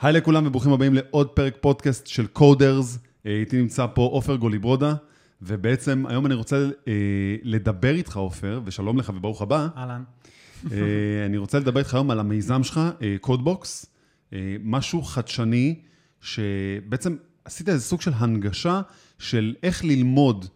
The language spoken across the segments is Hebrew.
היי לכולם וברוכים הבאים לעוד פרק פודקאסט של קודרס. אה, איתי נמצא פה עופר גוליברודה, ובעצם היום אני רוצה אה, לדבר איתך, עופר, ושלום לך וברוך הבא. אהלן. אה, אני רוצה לדבר איתך היום על המיזם שלך, קודבוקס, משהו חדשני, שבעצם עשית איזה סוג של הנגשה של איך ללמוד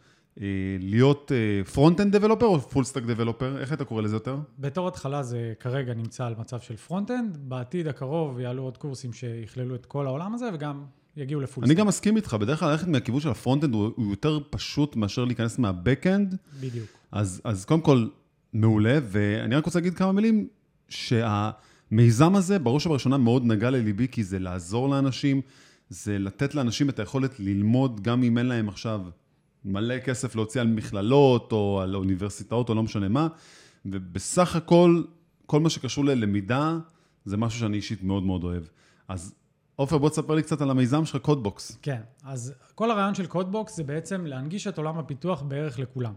להיות front-end developer או full stack developer? איך אתה קורא לזה יותר? בתור התחלה זה כרגע נמצא על מצב של front-end, בעתיד הקרוב יעלו עוד קורסים שיכללו את כל העולם הזה וגם יגיעו ל full אני. גם מסכים איתך, בדרך כלל ללכת מהכיוון של ה front-end הוא יותר פשוט מאשר להיכנס מה back-end. בדיוק. אז, אז קודם כל, מעולה, ואני רק רוצה להגיד כמה מילים, שהמיזם הזה, בראש ובראשונה, מאוד נגע לליבי, כי זה לעזור לאנשים, זה לתת לאנשים את היכולת ללמוד, גם אם אין להם עכשיו מלא כסף להוציא על מכללות, או על אוניברסיטאות, או לא משנה מה, ובסך הכל, כל מה שקשור ללמידה, זה משהו שאני אישית מאוד מאוד אוהב. אז עופר, בוא תספר לי קצת על המיזם שלך, קודבוקס. כן, אז כל הרעיון של קודבוקס זה בעצם להנגיש את עולם הפיתוח בערך לכולם.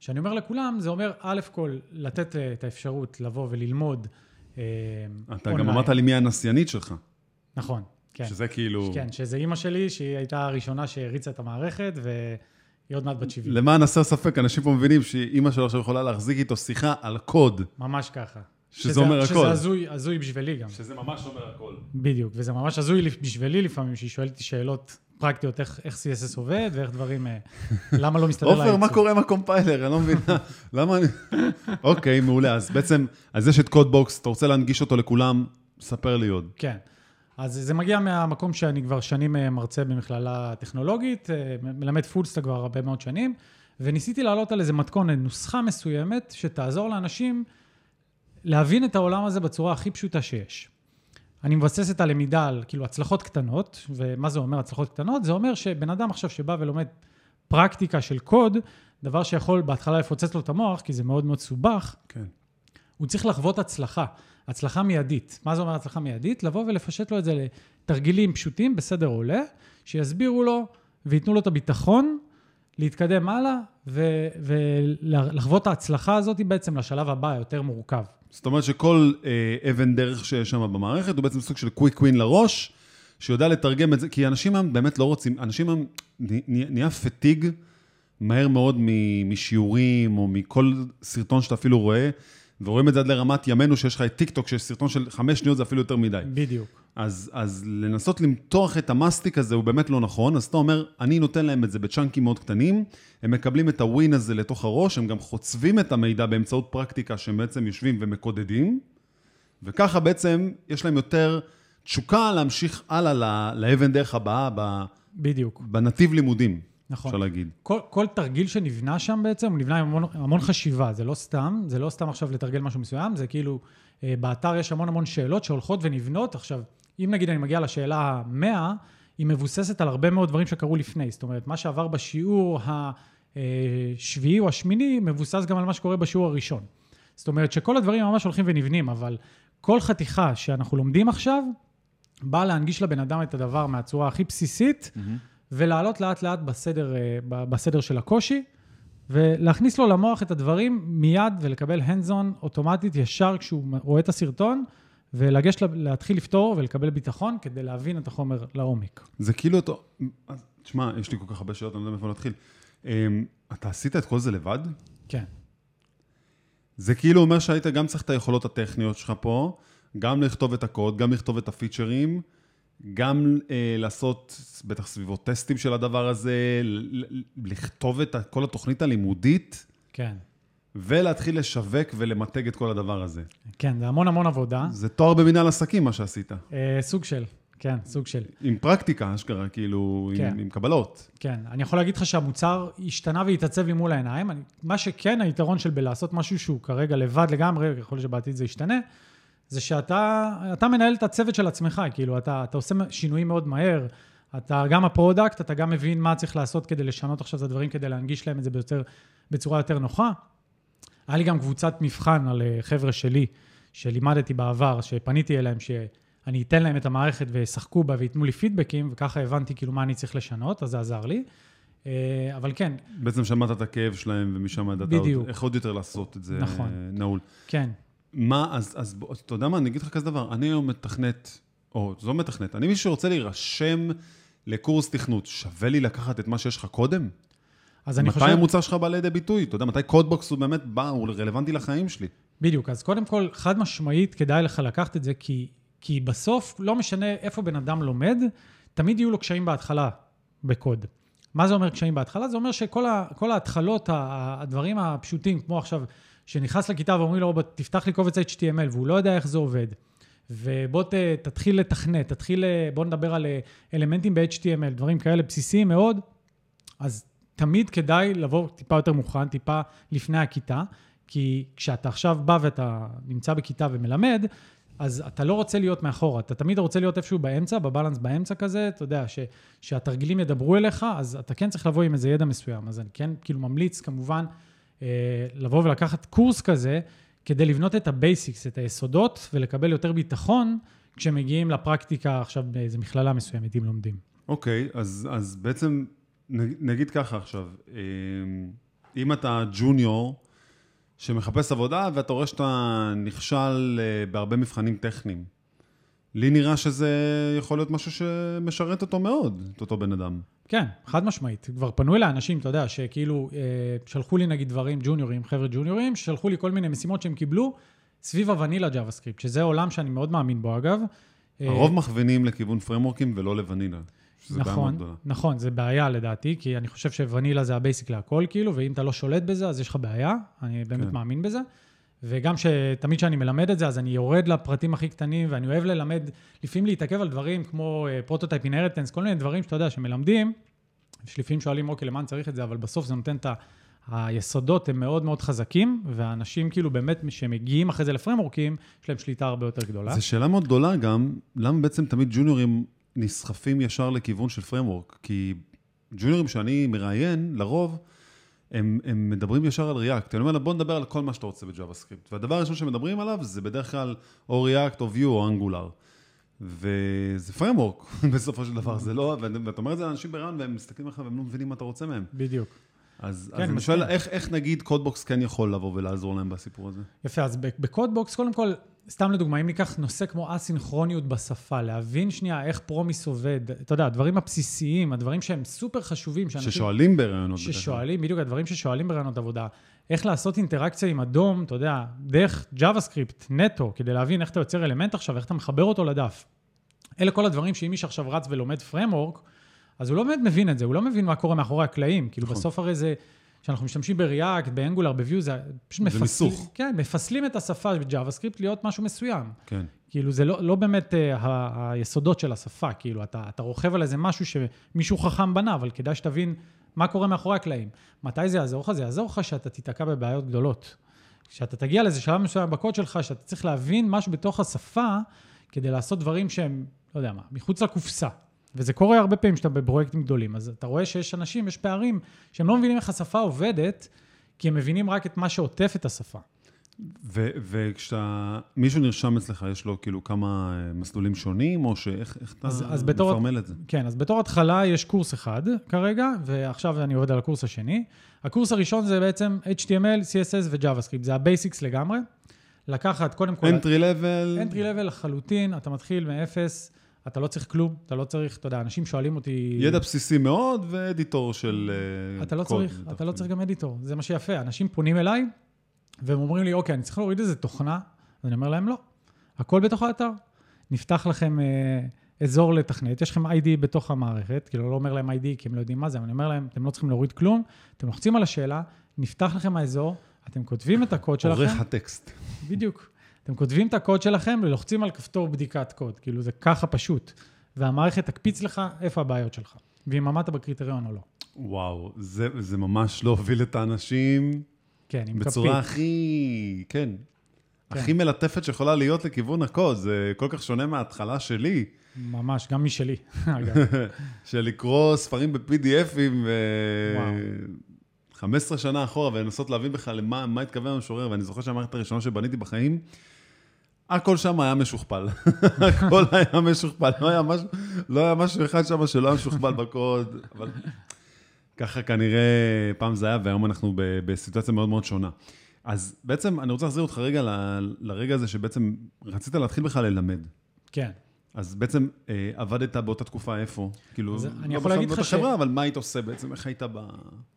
כשאני אומר לכולם, זה אומר א' כל, לתת אה, את האפשרות לבוא וללמוד אה, אתה גם אמרת לי מי הנסיינית שלך. נכון, כן. שזה כאילו... כן, שזה אימא שלי, שהיא הייתה הראשונה שהריצה את המערכת, והיא עוד מעט בת 70. למען הסר ספק, אנשים פה מבינים שאימא שלו עכשיו יכולה להחזיק איתו שיחה על קוד. ממש ככה. שזה אומר הכל. שזה הזוי, הזוי בשבילי גם. שזה ממש אומר הכל. בדיוק, וזה ממש הזוי לי- בשבילי לפעמים, שהיא שואלת אותי שאלות פרקטיות, איך, איך CSS עובד ואיך דברים, אה, למה לא מסתדר עופר, מה. קורה עם הקומפיילר? אני לא מבין. למה אני... אוקיי, מעולה. אז בעצם, אז יש את קודבוקס, אתה רוצה להנגיש אותו לכולם, ספר לי עוד. כן. אז זה מגיע מהמקום שאני כבר שנים אה, מרצה במכללה טכנולוגית, אה, מלמד פולסטה כבר הרבה מאוד שנים, וניסיתי לעלות על איזה מתכונת, נוסחה מסוימת, שתעזור לאנשים להבין את העולם הזה בצורה הכי פשוטה שיש. אני מבסס את הלמידה על כאילו הצלחות קטנות, ומה זה אומר הצלחות קטנות? זה אומר שבן אדם עכשיו שבא ולומד פרקטיקה של קוד, דבר שיכול בהתחלה לפוצץ לו את המוח, כי זה מאוד מאוד סובך, כן. הוא צריך לחוות הצלחה, הצלחה מיידית. מה זה אומר הצלחה מיידית? לבוא ולפשט לו את זה לתרגילים פשוטים בסדר עולה, שיסבירו לו וייתנו לו את הביטחון להתקדם הלאה ולחוות ההצלחה הזאת בעצם לשלב הבא, היותר מורכב. זאת אומרת שכל אה, אבן דרך שיש שם במערכת הוא בעצם סוג של קוויק ווין לראש, שיודע לתרגם את זה, כי אנשים היום באמת לא רוצים, אנשים היום נה- נהיה fatigue מהר מאוד משיעורים או מכל סרטון שאתה אפילו רואה, ורואים את זה עד לרמת ימינו שיש לך את טיק טוק, שיש סרטון של חמש שניות זה אפילו יותר מדי. בדיוק. אז, אז לנסות למתוח את המאסטיק הזה הוא באמת לא נכון, אז אתה אומר, אני נותן להם את זה בצ'אנקים מאוד קטנים, הם מקבלים את הווין הזה לתוך הראש, הם גם חוצבים את המידע באמצעות פרקטיקה שהם בעצם יושבים ומקודדים, וככה בעצם יש להם יותר תשוקה להמשיך הלאה לאבן דרך הבאה ב- בדיוק. בנתיב לימודים, נכון. אפשר להגיד. כל, כל תרגיל שנבנה שם בעצם, הוא נבנה עם המון, המון חשיבה, זה לא סתם, זה לא סתם עכשיו לתרגל משהו מסוים, זה כאילו, אה, באתר יש המון המון שאלות שהולכות ונבנות. עכשיו, אם נגיד אני מגיע לשאלה המאה, היא מבוססת על הרבה מאוד דברים שקרו לפני. זאת אומרת, מה שעבר בשיעור השביעי או השמיני, מבוסס גם על מה שקורה בשיעור הראשון. זאת אומרת שכל הדברים ממש הולכים ונבנים, אבל כל חתיכה שאנחנו לומדים עכשיו, באה להנגיש לבן אדם את הדבר מהצורה הכי בסיסית, ולעלות לאט לאט בסדר, אה, בסדר של הקושי, ולהכניס לו למוח את הדברים מיד ולקבל hands on אוטומטית ישר כשהוא רואה את הסרטון, ולגשת, להתחיל לפתור ולקבל ביטחון כדי להבין את החומר לעומק. זה כאילו אותו... תשמע, יש לי כל כך הרבה שאלות, אני לא יודע מאיפה להתחיל. אמ, אתה עשית את כל זה לבד? כן, זה כאילו אומר שהיית גם צריך את היכולות הטכניות שלך פה, גם לכתוב את הקוד, גם לכתוב את הפיצ'רים, גם אה, לעשות בטח סביבות טסטים של הדבר הזה, לכתוב את כל התוכנית הלימודית, כן, ולהתחיל לשווק ולמתג את כל הדבר הזה. כן, זה המון המון עבודה. זה תואר במנהל עסקים, מה שעשית. אה, סוג של, כן, סוג של. עם פרקטיקה, אשכרה, כאילו, כן. עם, עם קבלות. כן, אני יכול להגיד לך שהמוצר השתנה והתעצב לי מול העיניים. אני, מה שכן, היתרון של בלעשות משהו שהוא כרגע לבד לגמרי, יכול להיות שבעתיד זה ישתנה, זה שאתה אתה מנהל את הצוות של עצמך, כאילו, אתה, אתה עושה שינויים מאוד מהר, אתה גם ה product, אתה גם מבין מה צריך לעשות כדי לשנות עכשיו את הדברים, כדי להנגיש להם את זה ביותר, בצורה יותר נוחה. היה לי גם קבוצת מבחן על אה, חבר'ה שלי, שלימדתי בעבר, שפניתי אליהם, שאני אתן להם את המערכת וישחקו בה וייתנו לי פידבקים, וככה הבנתי כאילו מה אני צריך לשנות, אז זה עזר לי. אה, אבל כן, בעצם שמעת את הכאב שלהם, ומשם ידעת. איך עוד יותר לעשות את זה נכון. אה, נעול. כן, מה, אז, אז אתה יודע מה, אני אגיד לך כזה דבר, אני היום מתכנת או זו מתכנת, אני מישהו שרוצה להירשם לקורס תכנות, שווה לי לקחת את מה שיש לך קודם? אז אני מתי חושב... המוצר שלך בא לידי ביטוי? אתה יודע, מתי קודבוקס הוא באמת בא, הוא רלוונטי לחיים שלי? בדיוק, אז קודם כל, חד משמעית כדאי לך לקחת את זה, כי, כי בסוף, לא משנה איפה בן אדם לומד, תמיד יהיו לו קשיים בהתחלה בקוד. מה זה אומר קשיים בהתחלה? זה אומר שכל ה, ההתחלות, הדברים הפשוטים, כמו עכשיו, שנכנס לכיתה ואומרים לו, "בוא, תפתח לי קובץ HTML, והוא לא יודע איך זה עובד, ובוא ת, תתחיל לתכנת, תתחיל, בוא נדבר על אה, אלמנטים ב-HTML, דברים כאלה בסיסיים מאוד, אז תמיד כדאי לבוא טיפה יותר מוכן, טיפה לפני הכיתה, כי כשאתה עכשיו בא ואתה נמצא בכיתה ומלמד, אז אתה לא רוצה להיות מאחורה, אתה תמיד רוצה להיות איפשהו באמצע, ב balance באמצע כזה, אתה יודע, ש, שהתרגילים ידברו אליך, אז אתה כן צריך לבוא עם איזה ידע מסוים. אז אני כן כאילו ממליץ כמובן לבוא ולקחת קורס כזה, כדי לבנות את ה basics, את היסודות, ולקבל יותר ביטחון כשמגיעים לפרקטיקה עכשיו באיזה מכללה מסוימת, אם לומדים. אוקיי, אז, אז בעצם נג- נגיד ככה עכשיו, אה, אם אתה ג'וניור שמחפש עבודה ואתה רואה שאתה נכשל אה, בהרבה מבחנים טכניים, לי נראה שזה יכול להיות משהו שמשרת אותו מאוד, את אותו בן אדם. כן, חד משמעית. כבר פנו אליי אנשים, אתה יודע, שכאילו אה, שלחו לי נגיד דברים, ג'וניורים, חבר'ה ג'וניורים, ששלחו לי כל מיני משימות שהם קיבלו סביב ה vanilla JavaScript, שזה עולם שאני מאוד מאמין בו אגב. אה, הרוב מכווינים לכיוון פריימוורקים ולא לוונילה. נכון. נכון, זה בעיה לדעתי, כי אני חושב שוונילה זה ה basic להכל, כאילו, ואם אתה לא שולט בזה, אז יש לך בעיה, אני באמת כן. מאמין בזה. וגם שתמיד כשאני מלמד את זה, אז אני יורד לפרטים הכי קטנים, ואני אוהב ללמד, לפעמים להתעכב על דברים כמו prototype inheritance, כל מיני דברים שאתה יודע, שמלמדים, שלפעמים שואלים, אוקיי, למה אני צריך את זה, אבל בסוף זה נותן את ה... היסודות הם מאוד מאוד חזקים, והאנשים כאילו באמת, שמגיעים אחרי זה לפריימוורקים, יש להם שליטה הרבה יותר גדולה. זו שאלה מאוד גדולה גם, למה בעצם תמיד ג'וניורים נסחפים ישר לכיוון של framework? כי ג'וניורים שאני מראיין, לרוב, הם, הם מדברים ישר על React. אני אומר להם, בוא נדבר על כל מה שאתה רוצה סקריפט. והדבר הראשון שמדברים עליו זה בדרך כלל או React או Vue או Angular. וזה framework בסופו של דבר, זה לא, ואתה אומר את זה לאנשים בראיון והם מסתכלים עליך והם לא מבינים מה אתה רוצה מהם. בדיוק. אז, כן, אז אני. שואל, איך, איך נגיד CodeBox כן יכול לבוא ולעזור להם בסיפור הזה? יפה, אז ב CodeBox, קודם כל, סתם לדוגמה, אם ניקח נושא כמו אסינכרוניות בשפה, להבין שנייה איך Promise עובד, אתה יודע, הדברים הבסיסיים, הדברים שהם סופר חשובים, שאנשים ששואלים בראיונות. ששואלים, בדיוק הדברים ששואלים בראיונות עבודה, איך לעשות אינטראקציה עם ה DOM, אתה יודע, דרך JavaScript, נטו, כדי להבין איך אתה יוצר אלמנט עכשיו, איך אתה מחבר אותו לדף. אלה כל הדברים שאם מישהו עכשיו רץ ולומד framework, אז הוא לא באמת מבין את זה, הוא לא מבין מה קורה מאחורי הקלעים. כאילו נכון. בסוף הרי זה, כשאנחנו משתמשים ב React, ב Angular, ב Vue, זה פשוט זה מפסלים, מיסוך. כן, מפסלים את השפה ב JavaScript להיות משהו מסוים. כן. כאילו זה לא, לא באמת uh, ה- היסודות של השפה, כאילו אתה, אתה רוכב על איזה משהו שמישהו חכם בנה, אבל כדאי שתבין מה קורה מאחורי הקלעים. מתי זה יעזור לך? זה יעזור לך שאתה תיתקע בבעיות גדולות. כשאתה תגיע לאיזה שלב מסוים בקוד שלך, שאתה צריך להבין משהו בתוך השפה, כדי לעשות דברים שהם, לא יודע מה, מחוץ לקופסה. וזה קורה הרבה פעמים שאתה בפרויקטים גדולים. אז אתה רואה שיש אנשים, יש פערים, שהם לא מבינים איך השפה עובדת, כי הם מבינים רק את מה שעוטף את השפה. ו- וכשאתה, מישהו נרשם אצלך, יש לו כאילו כמה אה, מסלולים שונים, או שאיך איך אתה אז- אז בתור- מפרמל את זה? כן, אז בתור התחלה יש קורס אחד כרגע, ועכשיו אני עובד על הקורס השני. הקורס הראשון זה בעצם HTML, CSS ו-JavaScript, זה ה basics לגמרי. לקחת קודם כל... entry level, entry level לחלוטין, אתה מתחיל מאפס, אתה לא צריך כלום, אתה לא צריך, אתה יודע, אנשים שואלים אותי... ידע בסיסי מאוד, ואדיטור של אה, אתה לא קוד, צריך, אתה לא. צריך גם אדיטור, זה מה שיפה. אנשים פונים אליי, והם אומרים לי, אוקיי, אני צריך להוריד איזה תוכנה, אז אני אומר להם, לא. הכל בתוך האתר. נפתח לכם אה, אזור לתכנת, יש לכם ID בתוך המערכת, כאילו לא אומר להם ID כי הם לא יודעים מה זה, אבל אני אומר להם, אתם לא צריכים להוריד כלום, אתם לוחצים על השאלה, נפתח לכם האזור, אתם כותבים את הקוד שלכם, עורך הטקסט. בדיוק. אתם כותבים את הקוד שלכם ולוחצים על כפתור בדיקת קוד, כאילו זה ככה פשוט. והמערכת תקפיץ לך איפה הבעיות שלך, ואם עמדת בקריטריון או לא. וואו, זה, זה ממש להוביל את האנשים כן, עם בצורה כפית. הכי, כן, כן. הכי מלטפת שיכולה להיות לכיוון הקוד. זה כל כך שונה מההתחלה ממש, גם משלי, אגב. של לקרוא ספרים ב-PDFים ו... וואו. 15 שנה אחורה ולנסות להבין בכלל למה מה התכוון המשורר, ואני זוכר שהמערכת הראשונה שבניתי בחיים, הכל שם היה משוכפל. הכל היה משוכפל, לא היה משהו, לא היה משהו אחד שם שלא היה משוכפל בקוד, אבל ככה כנראה פעם זה היה, והיום אנחנו בסיטואציה מאוד מאוד שונה. אז בעצם אני רוצה להחזיר אותך רגע ל- לרגע הזה שבעצם רצית להתחיל בכלל ללמד. כן. אז בעצם אה, עבדת באותה תקופה איפה? כאילו, אז אני לא יכול להגיד לך ש- חברה, אבל מה היית עושה בעצם? איך היית ב...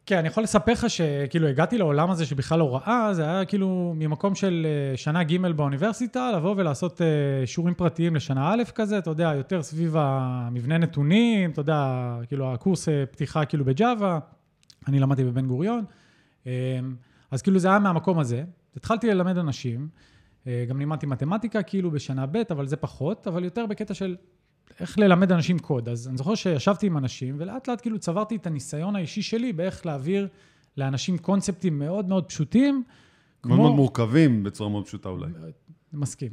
כן, אני יכול לספר לך שכאילו הגעתי לעולם הזה שבכלל הוראה, זה היה כאילו ממקום של אה, שנה ג' באוניברסיטה, לבוא ולעשות אה, שיעורים פרטיים לשנה א' כזה, אתה יודע, יותר סביב המבנה נתונים, אתה יודע, כאילו הקורס פתיחה כאילו בג'אווה, אני למדתי בבן גוריון, אז כאילו זה היה מהמקום הזה. התחלתי ללמד אנשים, גם לימדתי מתמטיקה כאילו בשנה ב', אבל זה פחות, אבל יותר בקטע של איך ללמד אנשים קוד. אז אני זוכר שישבתי עם אנשים, ולאט לאט כאילו צברתי את הניסיון האישי שלי באיך להעביר לאנשים קונספטים מאוד מאוד פשוטים, מאוד מאוד מורכבים בצורה מאוד פשוטה אולי. מסכים.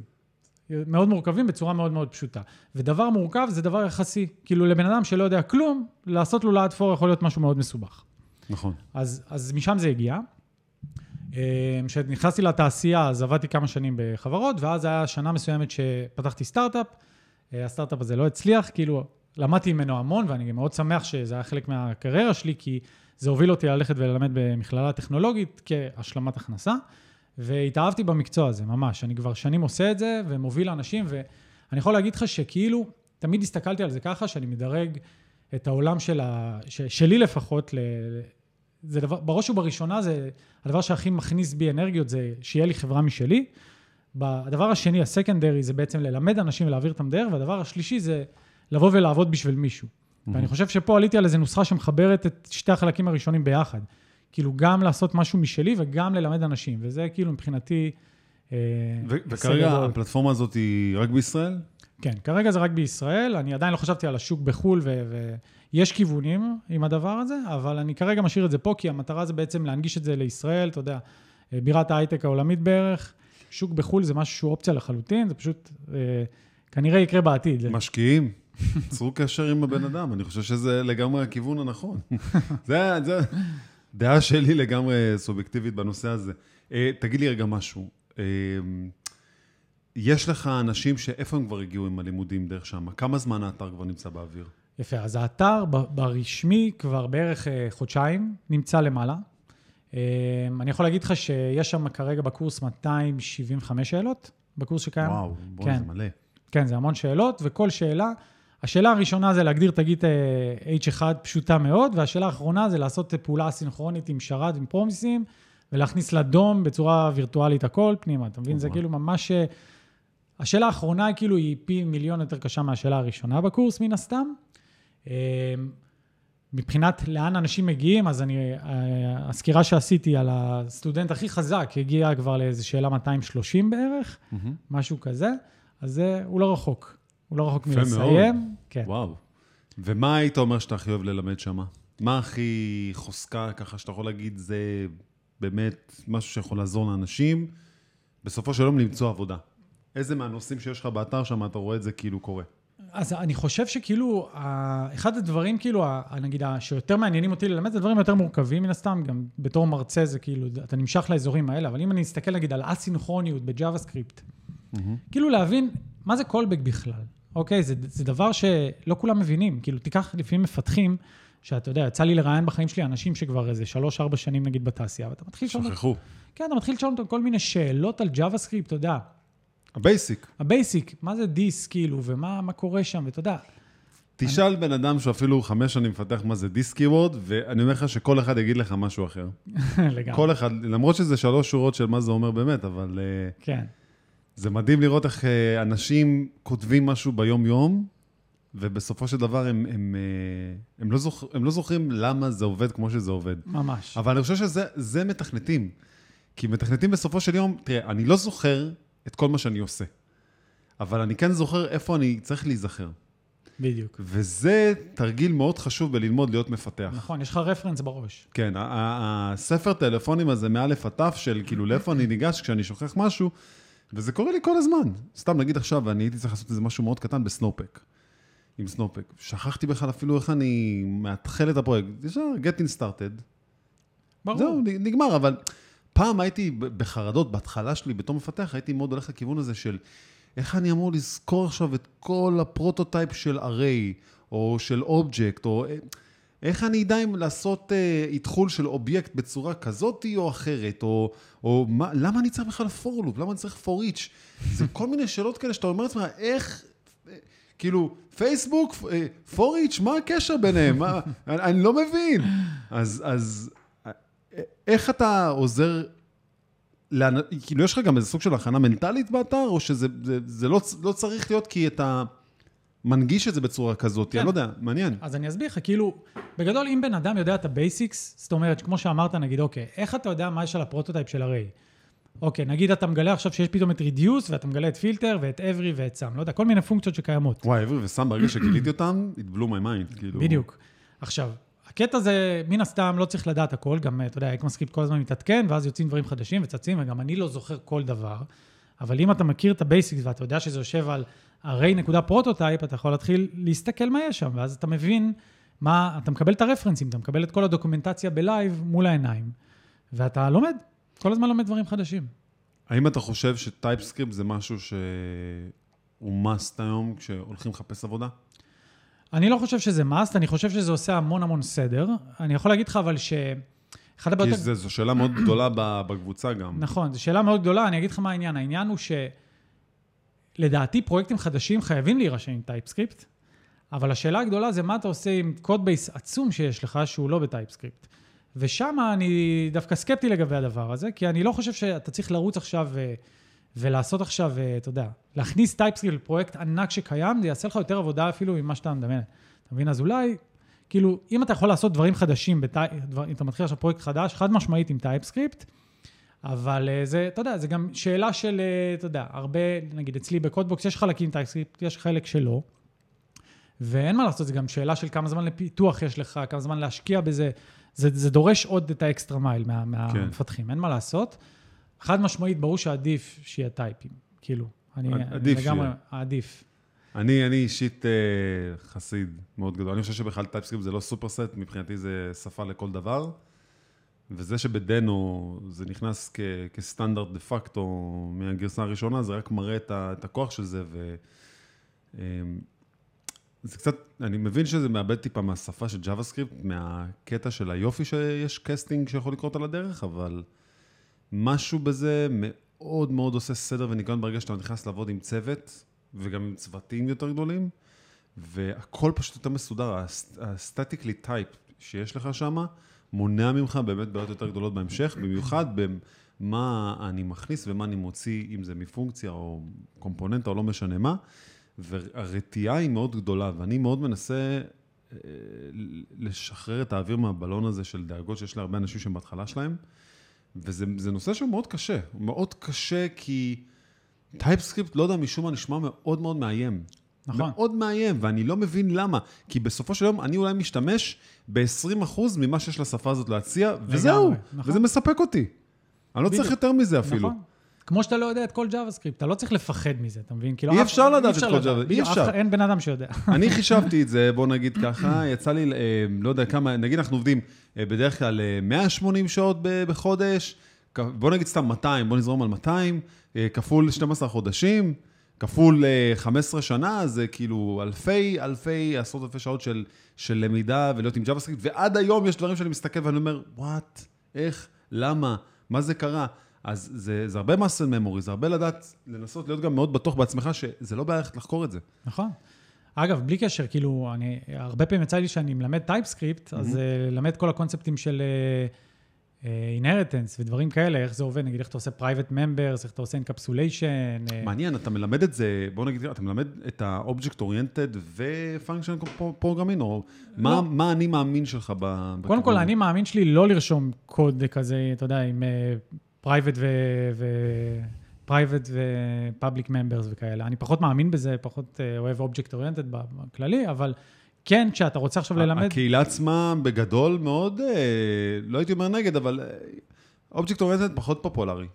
מאוד מורכבים בצורה מאוד מאוד פשוטה. ודבר מורכב זה דבר יחסי. כאילו לבן אדם שלא יודע כלום, לעשות לו לעד פור יכול להיות משהו מאוד מסובך. נכון. אז, אז משם זה הגיע. אה, כשנכנסתי לתעשייה, אז עבדתי כמה שנים בחברות, ואז היה שנה מסוימת שפתחתי סטארט-אפ. אה, הסטארט-אפ הזה לא הצליח, כאילו, למדתי ממנו המון, ואני מאוד שמח שזה היה חלק מהקריירה שלי, כי זה הוביל אותי ללכת וללמד במכללה טכנולוגית כהשלמת הכנסה, והתאהבתי במקצוע הזה, ממש. אני כבר שנים עושה את זה, ומוביל אנשים, ואני יכול להגיד לך שכאילו, תמיד הסתכלתי על זה ככה, שאני מדרג את העולם של ה... ש... שלי לפחות, ל... זה דבר, בראש ובראשונה זה הדבר שהכי מכניס בי אנרגיות, זה שיהיה לי חברה משלי. הדבר השני, הסקנדרי, זה בעצם ללמד אנשים ולהעביר אותם דרך, והדבר השלישי זה לבוא ולעבוד בשביל מישהו. Mm-hmm. ואני חושב שפה עליתי על איזו נוסחה שמחברת את שתי החלקים הראשונים ביחד. כאילו, גם לעשות משהו משלי וגם ללמד אנשים, וזה כאילו מבחינתי... אה, ו- וכרגע גדול. הפלטפורמה הזאת היא רק בישראל? כן, כרגע זה רק בישראל, אני עדיין לא חשבתי על השוק בחו"ל, ו- ויש כיוונים עם הדבר הזה, אבל אני כרגע משאיר את זה פה, כי המטרה זה בעצם להנגיש את זה לישראל, אתה יודע, אה, בירת ההייטק העולמית בערך. שוק בחו"ל זה משהו שהוא אופציה לחלוטין, זה פשוט אה, כנראה יקרה בעתיד. משקיעים, צרו קשר עם הבן אדם, אני חושב שזה לגמרי הכיוון הנכון. זה, זה דעה שלי לגמרי סובייקטיבית בנושא הזה. אה, תגיד לי רגע משהו. אה, יש לך אנשים שאיפה הם כבר הגיעו עם הלימודים דרך שם? כמה זמן האתר כבר נמצא באוויר? יפה, אז האתר ברשמי כבר בערך אה, חודשיים נמצא למעלה. אה, אני יכול להגיד לך שיש שם כרגע בקורס 275 שאלות, בקורס שקיים. וואו, בוא, כן. זה מלא. כן, זה המון שאלות, וכל שאלה, השאלה הראשונה זה להגדיר תגית אה, H1 פשוטה מאוד, והשאלה האחרונה זה לעשות פעולה אסינכרונית עם שרת ועם פרומיסים, ולהכניס לדום בצורה וירטואלית הכל פנימה, אתה מבין? זה. כאילו ממש... השאלה האחרונה היא כאילו היא פי מיליון יותר קשה מהשאלה הראשונה בקורס, מן הסתם. אה, מבחינת לאן אנשים מגיעים, אז אני, אה, הסקירה שעשיתי על הסטודנט הכי חזק הגיע כבר לאיזו שאלה 230 בערך, מהמם. משהו כזה, אז הוא לא רחוק. הוא לא רחוק מלסיים. כן. וואו. ומה היית אומר שאתה הכי אוהב ללמד שם? מה הכי חוזקה, ככה שאתה יכול להגיד, זה באמת משהו שיכול לעזור לאנשים, בסופו של יום למצוא עבודה? איזה מהנושאים שיש לך באתר שם, אתה רואה את זה כאילו קורה? אז אני חושב שכאילו, אחד הדברים, כאילו, נגיד, שיותר מעניינים אותי ללמד, זה דברים יותר מורכבים מן הסתם, גם בתור מרצה זה כאילו, אתה נמשך לאזורים האלה, אבל אם אני אסתכל נגיד על אסינכרוניות בג'אווה סקריפט, כאילו להבין מה זה callback בכלל, אוקיי? זה, זה דבר שלא כולם מבינים, כאילו, תיקח לפעמים מפתחים, שאתה יודע, יצא לי לראיין בחיים שלי אנשים שכבר איזה שלוש-ארבע שנים נגיד בתעשייה, ואתה מתחיל שכחו. כן, אתה מתחיל לשאול אותם כל מיני שאלות על JavaScript, אתה יודע, ה basic. ה basic, מה זה this, כאילו, ומה מה קורה שם, ואתה יודע, תשאל בן אדם שאפילו חמש שנים מפתח מה זה this keyword, ואני אומר לך שכל אחד יגיד לך משהו אחר. לגמרי. כל אחד, למרות שזה שלוש שורות של מה זה אומר באמת, אבל אה, כן, זה מדהים לראות איך אה, אנשים כותבים משהו ביום-יום, ובסופו של דבר הם, הם, אה, הם, לא זוכ, הם לא זוכרים למה זה עובד כמו שזה עובד. ממש. אבל אני חושב שזה זה מתכנתים. כי מתכנתים בסופו של יום, תראה, אני לא זוכר את כל מה שאני עושה, אבל אני כן זוכר איפה אני צריך להיזכר. בדיוק. וזה תרגיל מאוד חשוב בללמוד להיות מפתח. נכון, יש לך reference בראש. כן, הספר טלפונים הזה מאלף עד תף של כאילו לאיפה אני ניגש כשאני שוכח משהו, וזה קורה לי כל הזמן. סתם נגיד עכשיו, אני הייתי צריך לעשות איזה משהו מאוד קטן ב Snowpack. עם Snowpack. שכחתי בכלל אפילו איך אני מאתחל את הפרויקט. ישר, getting started. ברור. זהו, נגמר, אבל פעם הייתי בחרדות, בהתחלה שלי בתור מפתח, הייתי מאוד הולך לכיוון הזה של איך אני אמור לזכור עכשיו את כל ה prototype של array, או של אובייקט, או אה, איך אני אדע אם לעשות אה, איתחול של אובייקט בצורה כזאתי או אחרת, או, או מה, למה אני צריך בכלל for loop, למה אני צריך for each? זה כל מיני שאלות כאלה שאתה אומר לעצמך, איך... אה, כאילו, for loop, for each, מה הקשר ביניהם? מה, אני, אני לא מבין. אז, אז איך אתה עוזר, לאנ... כאילו, יש לך גם איזה סוג של הכנה מנטלית באתר, או שזה זה, זה לא, לא צריך להיות כי אתה מנגיש את זה בצורה כזאת? כן. אני לא יודע, מעניין. אז אני אסביר לך, כאילו, בגדול, אם בן אדם יודע את ה basics, זאת אומרת, כמו שאמרת, נגיד, אוקיי, איך אתה יודע מה יש על ה prototype של ה array? אוקיי, נגיד אתה מגלה עכשיו שיש פתאום את reduce, ואתה מגלה את פילטר, ואת every ואת some, לא יודע, כל מיני פונקציות שקיימות. וואי, every ו some, ברגע שגיליתי אותם, it blew my mind, כאילו. בדיוק. עכשיו, הקטע זה, מן הסתם, לא צריך לדעת הכל, גם, אתה יודע, ECMAScript כל הזמן מתעדכן, ואז יוצאים דברים חדשים וצצים, וגם אני לא זוכר כל דבר. אבל אם אתה מכיר את ה basics ואתה יודע שזה יושב על array נקודה prototype, אתה יכול להתחיל להסתכל מה יש שם, ואז אתה מבין מה, אתה מקבל את הרפרנסים, אתה מקבל את כל הדוקומנטציה ב live מול העיניים, ואתה לומד, כל הזמן לומד דברים חדשים. האם אתה חושב ש TypeScript זה משהו שהוא must היום כשהולכים לחפש עבודה? אני לא חושב שזה must, אני חושב שזה עושה המון המון סדר. אני יכול להגיד לך אבל ש... אחת הבעיות... כי זו, זו שאלה מאוד גדולה בקבוצה גם. נכון, זו שאלה מאוד גדולה, אני אגיד לך מה העניין. העניין הוא שלדעתי פרויקטים חדשים חייבים להירשם עם TypeScript, אבל השאלה הגדולה זה מה אתה עושה עם code base עצום שיש לך שהוא לא ב-TypeScript. ושם אני דווקא סקפטי לגבי הדבר הזה, כי אני לא חושב שאתה צריך לרוץ עכשיו ו... ולעשות עכשיו, אתה יודע, להכניס TypeScript לפרויקט ענק שקיים, זה יעשה לך יותר עבודה אפילו ממה שאתה מדמיין. אתה מבין? אז אולי, כאילו, אם אתה יכול לעשות דברים חדשים, בטי... דבר... אם אתה מתחיל עכשיו פרויקט חדש, חד משמעית עם TypeScript, אבל זה, אתה יודע, זה גם שאלה של, אתה יודע, הרבה, נגיד אצלי ב-CodeBox יש חלקים TypeScript, יש חלק שלא, ואין מה לעשות, זה גם שאלה של כמה זמן לפיתוח יש לך, כמה זמן להשקיע בזה. זה, זה דורש עוד את האקסטרה מייל מה, מהמפתחים, כן. אין מה לעשות. חד משמעית, ברור שעדיף שיהיה type-ים, כאילו. אני, עדיף אני לגמרי, עדיף. אני, אני אישית אה, חסיד מאוד גדול. אני חושב שבכלל TypeScript זה לא superset, מבחינתי זה שפה לכל דבר. וזה שב-Deno זה נכנס כ, כסטנדרט דה פקטו מהגרסה הראשונה, זה רק מראה את, ה, את הכוח של זה. ו, אה, זה קצת, אני מבין שזה מאבד טיפה מהשפה של JavaScript, מהקטע של היופי שיש casting שיכול לקרות על הדרך, אבל משהו בזה מאוד מאוד עושה סדר וניקיון ברגע שאתה נכנס לעבוד עם צוות, וגם עם צוותים יותר גדולים, והכל פשוט יותר מסודר. ה-statically typed שיש לך שם, מונע ממך באמת בעיות יותר גדולות בהמשך, במיוחד במה אני מכניס ומה אני מוציא, אם זה מפונקציה או קומפוננטה או לא משנה מה. והרתיעה היא מאוד גדולה, ואני מאוד מנסה אה, לשחרר את האוויר מהבלון הזה של דאגות שיש להרבה אנשים שהם בהתחלה שלהם, וזה נושא שהוא מאוד קשה, הוא מאוד קשה כי TypeScript, לא יודע, משום מה נשמע מאוד מאוד מאיים. נכון. מאוד מאיים, ואני לא מבין למה. כי בסופו של יום אני אולי משתמש ב-20% ממה שיש לשפה הזאת להציע, וזהו, נכון. וזה מספק אותי. אני לא צריך יותר מזה אפילו. נכון. כמו שאתה לא יודע את כל JavaScript, אתה לא צריך לפחד מזה, אתה מבין? כאילו, אי אפשר לדעת את כל JavaScript, אי אפשר. אין בן אדם שיודע. אני חישבתי את זה, בוא נגיד ככה, יצא לי, לא יודע כמה, נגיד אנחנו עובדים בדרך כלל 180 שעות בחודש, בוא נגיד סתם 200, בוא נזרום על 200, כפול 12 חודשים, כפול 15 שנה, זה כאילו אלפי, אלפי, עשרות אלפי שעות של, של למידה ולהיות עם JavaScript, ועד היום יש דברים שאני מסתכל ואני אומר, וואט, איך, למה, מה זה קרה? אז זה, זה הרבה מסל ממורי, זה הרבה לדעת, לנסות להיות גם מאוד בטוח בעצמך, שזה לא בעיה לחקור את זה. נכון. אגב, בלי קשר, כאילו, אני, הרבה פעמים יצא לי שאני מלמד TypeScript, mm-hmm. אז uh, למד כל הקונספטים של uh, uh, inheritance ודברים כאלה, איך זה עובד, נגיד איך אתה עושה private members, איך אתה עושה encapsulation. Uh... מעניין, אתה מלמד את זה, בוא נגיד, אתה מלמד את ה-object oriented ו-functional programming, או לא. מה, מה אני מאמין שלך ב... קודם כל, אני מאמין שלי לא לרשום קוד כזה, אתה יודע, עם... Uh, private ו... ו... private ו-public members וכאלה. אני פחות מאמין בזה, פחות אה, אוהב object oriented בכללי, אבל כן, כשאתה רוצה עכשיו ללמד... הקהילה עצמה בגדול מאוד, אה, לא הייתי אומר נגד, אבל אובייקט אה, אוריינטד פחות פופולרי.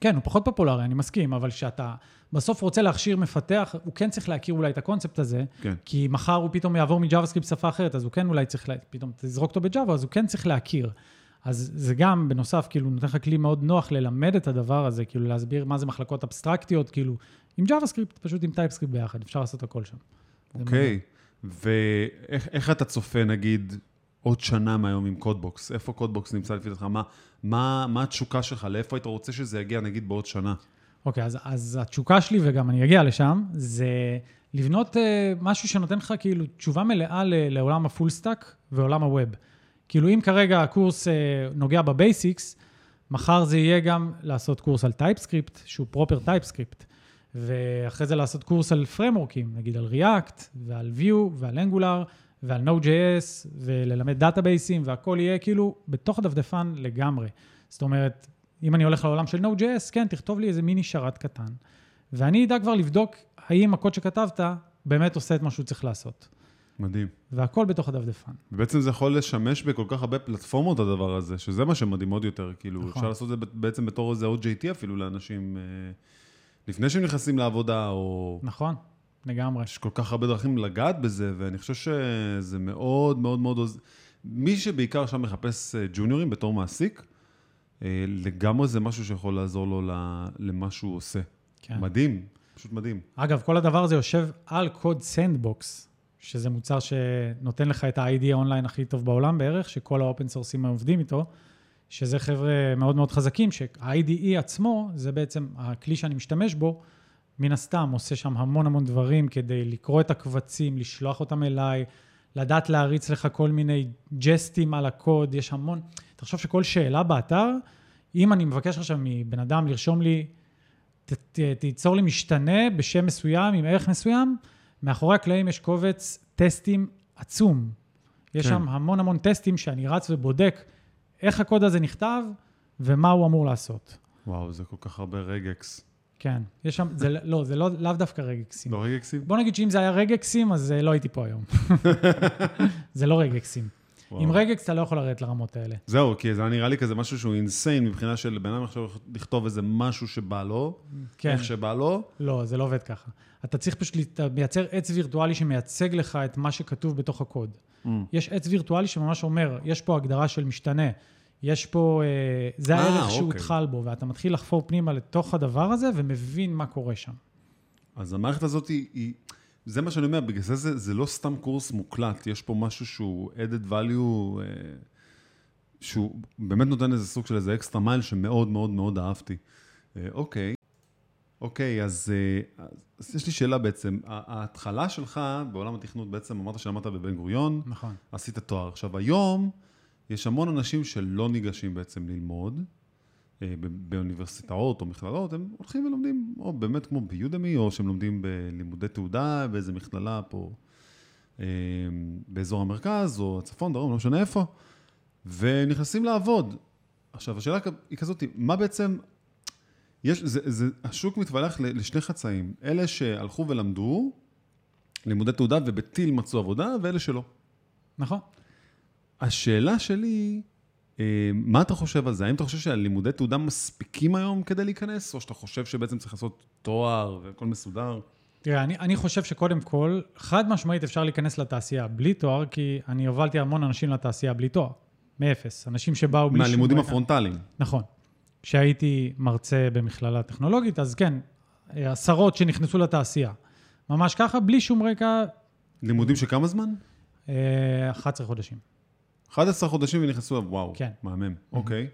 כן, הוא פחות פופולרי, אני מסכים, אבל כשאתה בסוף רוצה להכשיר מפתח, הוא כן צריך להכיר אולי את הקונספט הזה, כן. כי מחר הוא פתאום יעבור מ-Java שפה אחרת, אז הוא כן אולי צריך, לה... פתאום תזרוק אותו ב-Java, אז הוא כן צריך להכיר. אז זה גם, בנוסף, כאילו, נותן לך כלי מאוד נוח ללמד את הדבר הזה, כאילו, להסביר מה זה מחלקות אבסטרקטיות, כאילו, עם JavaScript, פשוט עם TypeScript ביחד, אפשר לעשות הכל שם. אוקיי, okay. ואיך אתה צופה, נגיד, עוד שנה מהיום עם CodeBox? איפה CodeBox נמצא לפי דעתך? מה, מה, מה התשוקה שלך? לאיפה היית רוצה שזה יגיע, נגיד, בעוד שנה? אוקיי, okay, אז, אז התשוקה שלי, וגם אני אגיע לשם, זה לבנות אה, משהו שנותן לך כאילו תשובה מלאה לעולם ה-full stack ועולם ה-web. כאילו אם כרגע הקורס אה, נוגע ב-basics, מחר זה יהיה גם לעשות קורס על TypeScript, שהוא proper TypeScript, ואחרי זה לעשות קורס על framework-ים, נגיד על React ועל Vue ועל Angular ועל Node.js וללמד database-ים, והכל יהיה כאילו בתוך הדפדפן לגמרי. זאת אומרת, אם אני הולך לעולם של Node.js, כן, תכתוב לי איזה מיני שרת קטן, ואני אדע כבר לבדוק האם הקוד שכתבת באמת עושה את מה שהוא צריך לעשות. מדהים. והכל בתוך הדפדפן. ובעצם זה יכול לשמש בכל כך הרבה פלטפורמות הדבר הזה, שזה מה שמדהים עוד יותר, כאילו, נכון. אפשר לעשות את זה בעצם בתור איזה OJT אפילו לאנשים, אה, לפני שהם נכנסים לעבודה, או... נכון, לגמרי. יש כל כך הרבה דרכים לגעת בזה, ואני חושב שזה מאוד מאוד מאוד עוז... מי שבעיקר עכשיו מחפש אה, ג'וניורים בתור מעסיק, אה, לגמרי זה משהו שיכול לעזור לו למה שהוא עושה. כן. מדהים, פשוט מדהים. אגב, כל הדבר הזה יושב על CodeSandbox, שזה מוצר שנותן לך את ה-IDE אונליין הכי טוב בעולם בערך, שכל ה-open source-ים עובדים איתו, שזה חבר'ה מאוד מאוד חזקים, שה-IDE עצמו, זה בעצם הכלי שאני משתמש בו, מן הסתם עושה שם המון המון דברים כדי לקרוא את הקבצים, לשלוח אותם אליי, לדעת להריץ לך כל מיני טסטים על הקוד, יש המון... תחשוב שכל שאלה באתר, אם אני מבקש עכשיו מבן אדם לרשום לי ת, ת, תיצור לי משתנה בשם מסוים, עם ערך מסוים, מאחורי הקלעים יש קובץ טסטים עצום. יש כן. שם המון המון טסטים שאני רץ ובודק איך הקוד הזה נכתב ומה הוא אמור לעשות. וואו, זה כל כך הרבה רגקס. כן, יש שם, זה לא, זה לא, לאו דווקא רגקסים. לא רגקסים? בוא נגיד שאם זה היה רגקסים, אז אה, לא הייתי פה היום. זה לא רגקסים. וואו. עם רגקס אתה לא יכול לרדת לרמות האלה. זהו, כי זה היה נראה לי כזה משהו שהוא אינסיין מבחינה של בן אדם עכשיו לכתוב איזה משהו שבא לו, כן. איך שבא לו. לא, זה לא עובד ככה. אתה צריך פשוט לת- מייצר עץ וירטואלי שמייצג לך את מה שכתוב בתוך הקוד. Mm. יש עץ וירטואלי שממש אומר, יש פה הגדרה של משתנה, יש פה, אה, זה אה, הערך אוקיי. שהותחל בו, ואתה מתחיל לחפור פנימה לתוך הדבר הזה ומבין מה קורה שם. אז המערכת הזאת היא, היא זה מה שאני אומר, בגלל זה, זה זה לא סתם קורס מוקלט, יש פה משהו שהוא added value, אה, שהוא באמת נותן איזה סוג של איזה אקסטרה מייל שמאוד מאוד מאוד אהבתי. אה, אוקיי, אוקיי, אז, אה, אז יש לי שאלה בעצם. ההתחלה שלך בעולם התכנות בעצם, אמרת שלמדת בבן גוריון, נכון. עשית תואר. עכשיו, היום יש המון אנשים שלא ניגשים בעצם ללמוד באוניברסיטאות או מכללות, הם הולכים ולומדים, או באמת כמו ביודמי, או שהם לומדים בלימודי תעודה באיזה מכללה פה אה, באזור המרכז, או הצפון, דרום, לא משנה איפה, ונכנסים לעבוד. עכשיו, השאלה היא כזאת, מה בעצם... יש, זה, זה, השוק מתפלח ל- לשני חצאים, אלה שהלכו ולמדו לימודי תעודה ובטיל מצאו עבודה, ואלה שלא. נכון. השאלה שלי היא, אה, מה אתה חושב על זה? האם אתה חושב שהלימודי תעודה מספיקים היום כדי להיכנס, או שאתה חושב שבעצם צריך לעשות תואר והכל מסודר? תראה, אני, אני חושב שקודם כל, חד משמעית אפשר להיכנס לתעשייה בלי תואר, כי אני הובלתי המון אנשים לתעשייה בלי תואר, מאפס. אנשים שבאו בלי. מהלימודים. הפרונטליים. נכון. כשהייתי מרצה במכללה טכנולוגית, אז כן, עשרות שנכנסו לתעשייה. ממש ככה, בלי שום רקע, לימודים של כמה זמן? אה, 11 חודשים. 11 חודשים ונכנסו, וואו, כן. מהמם, אוקיי.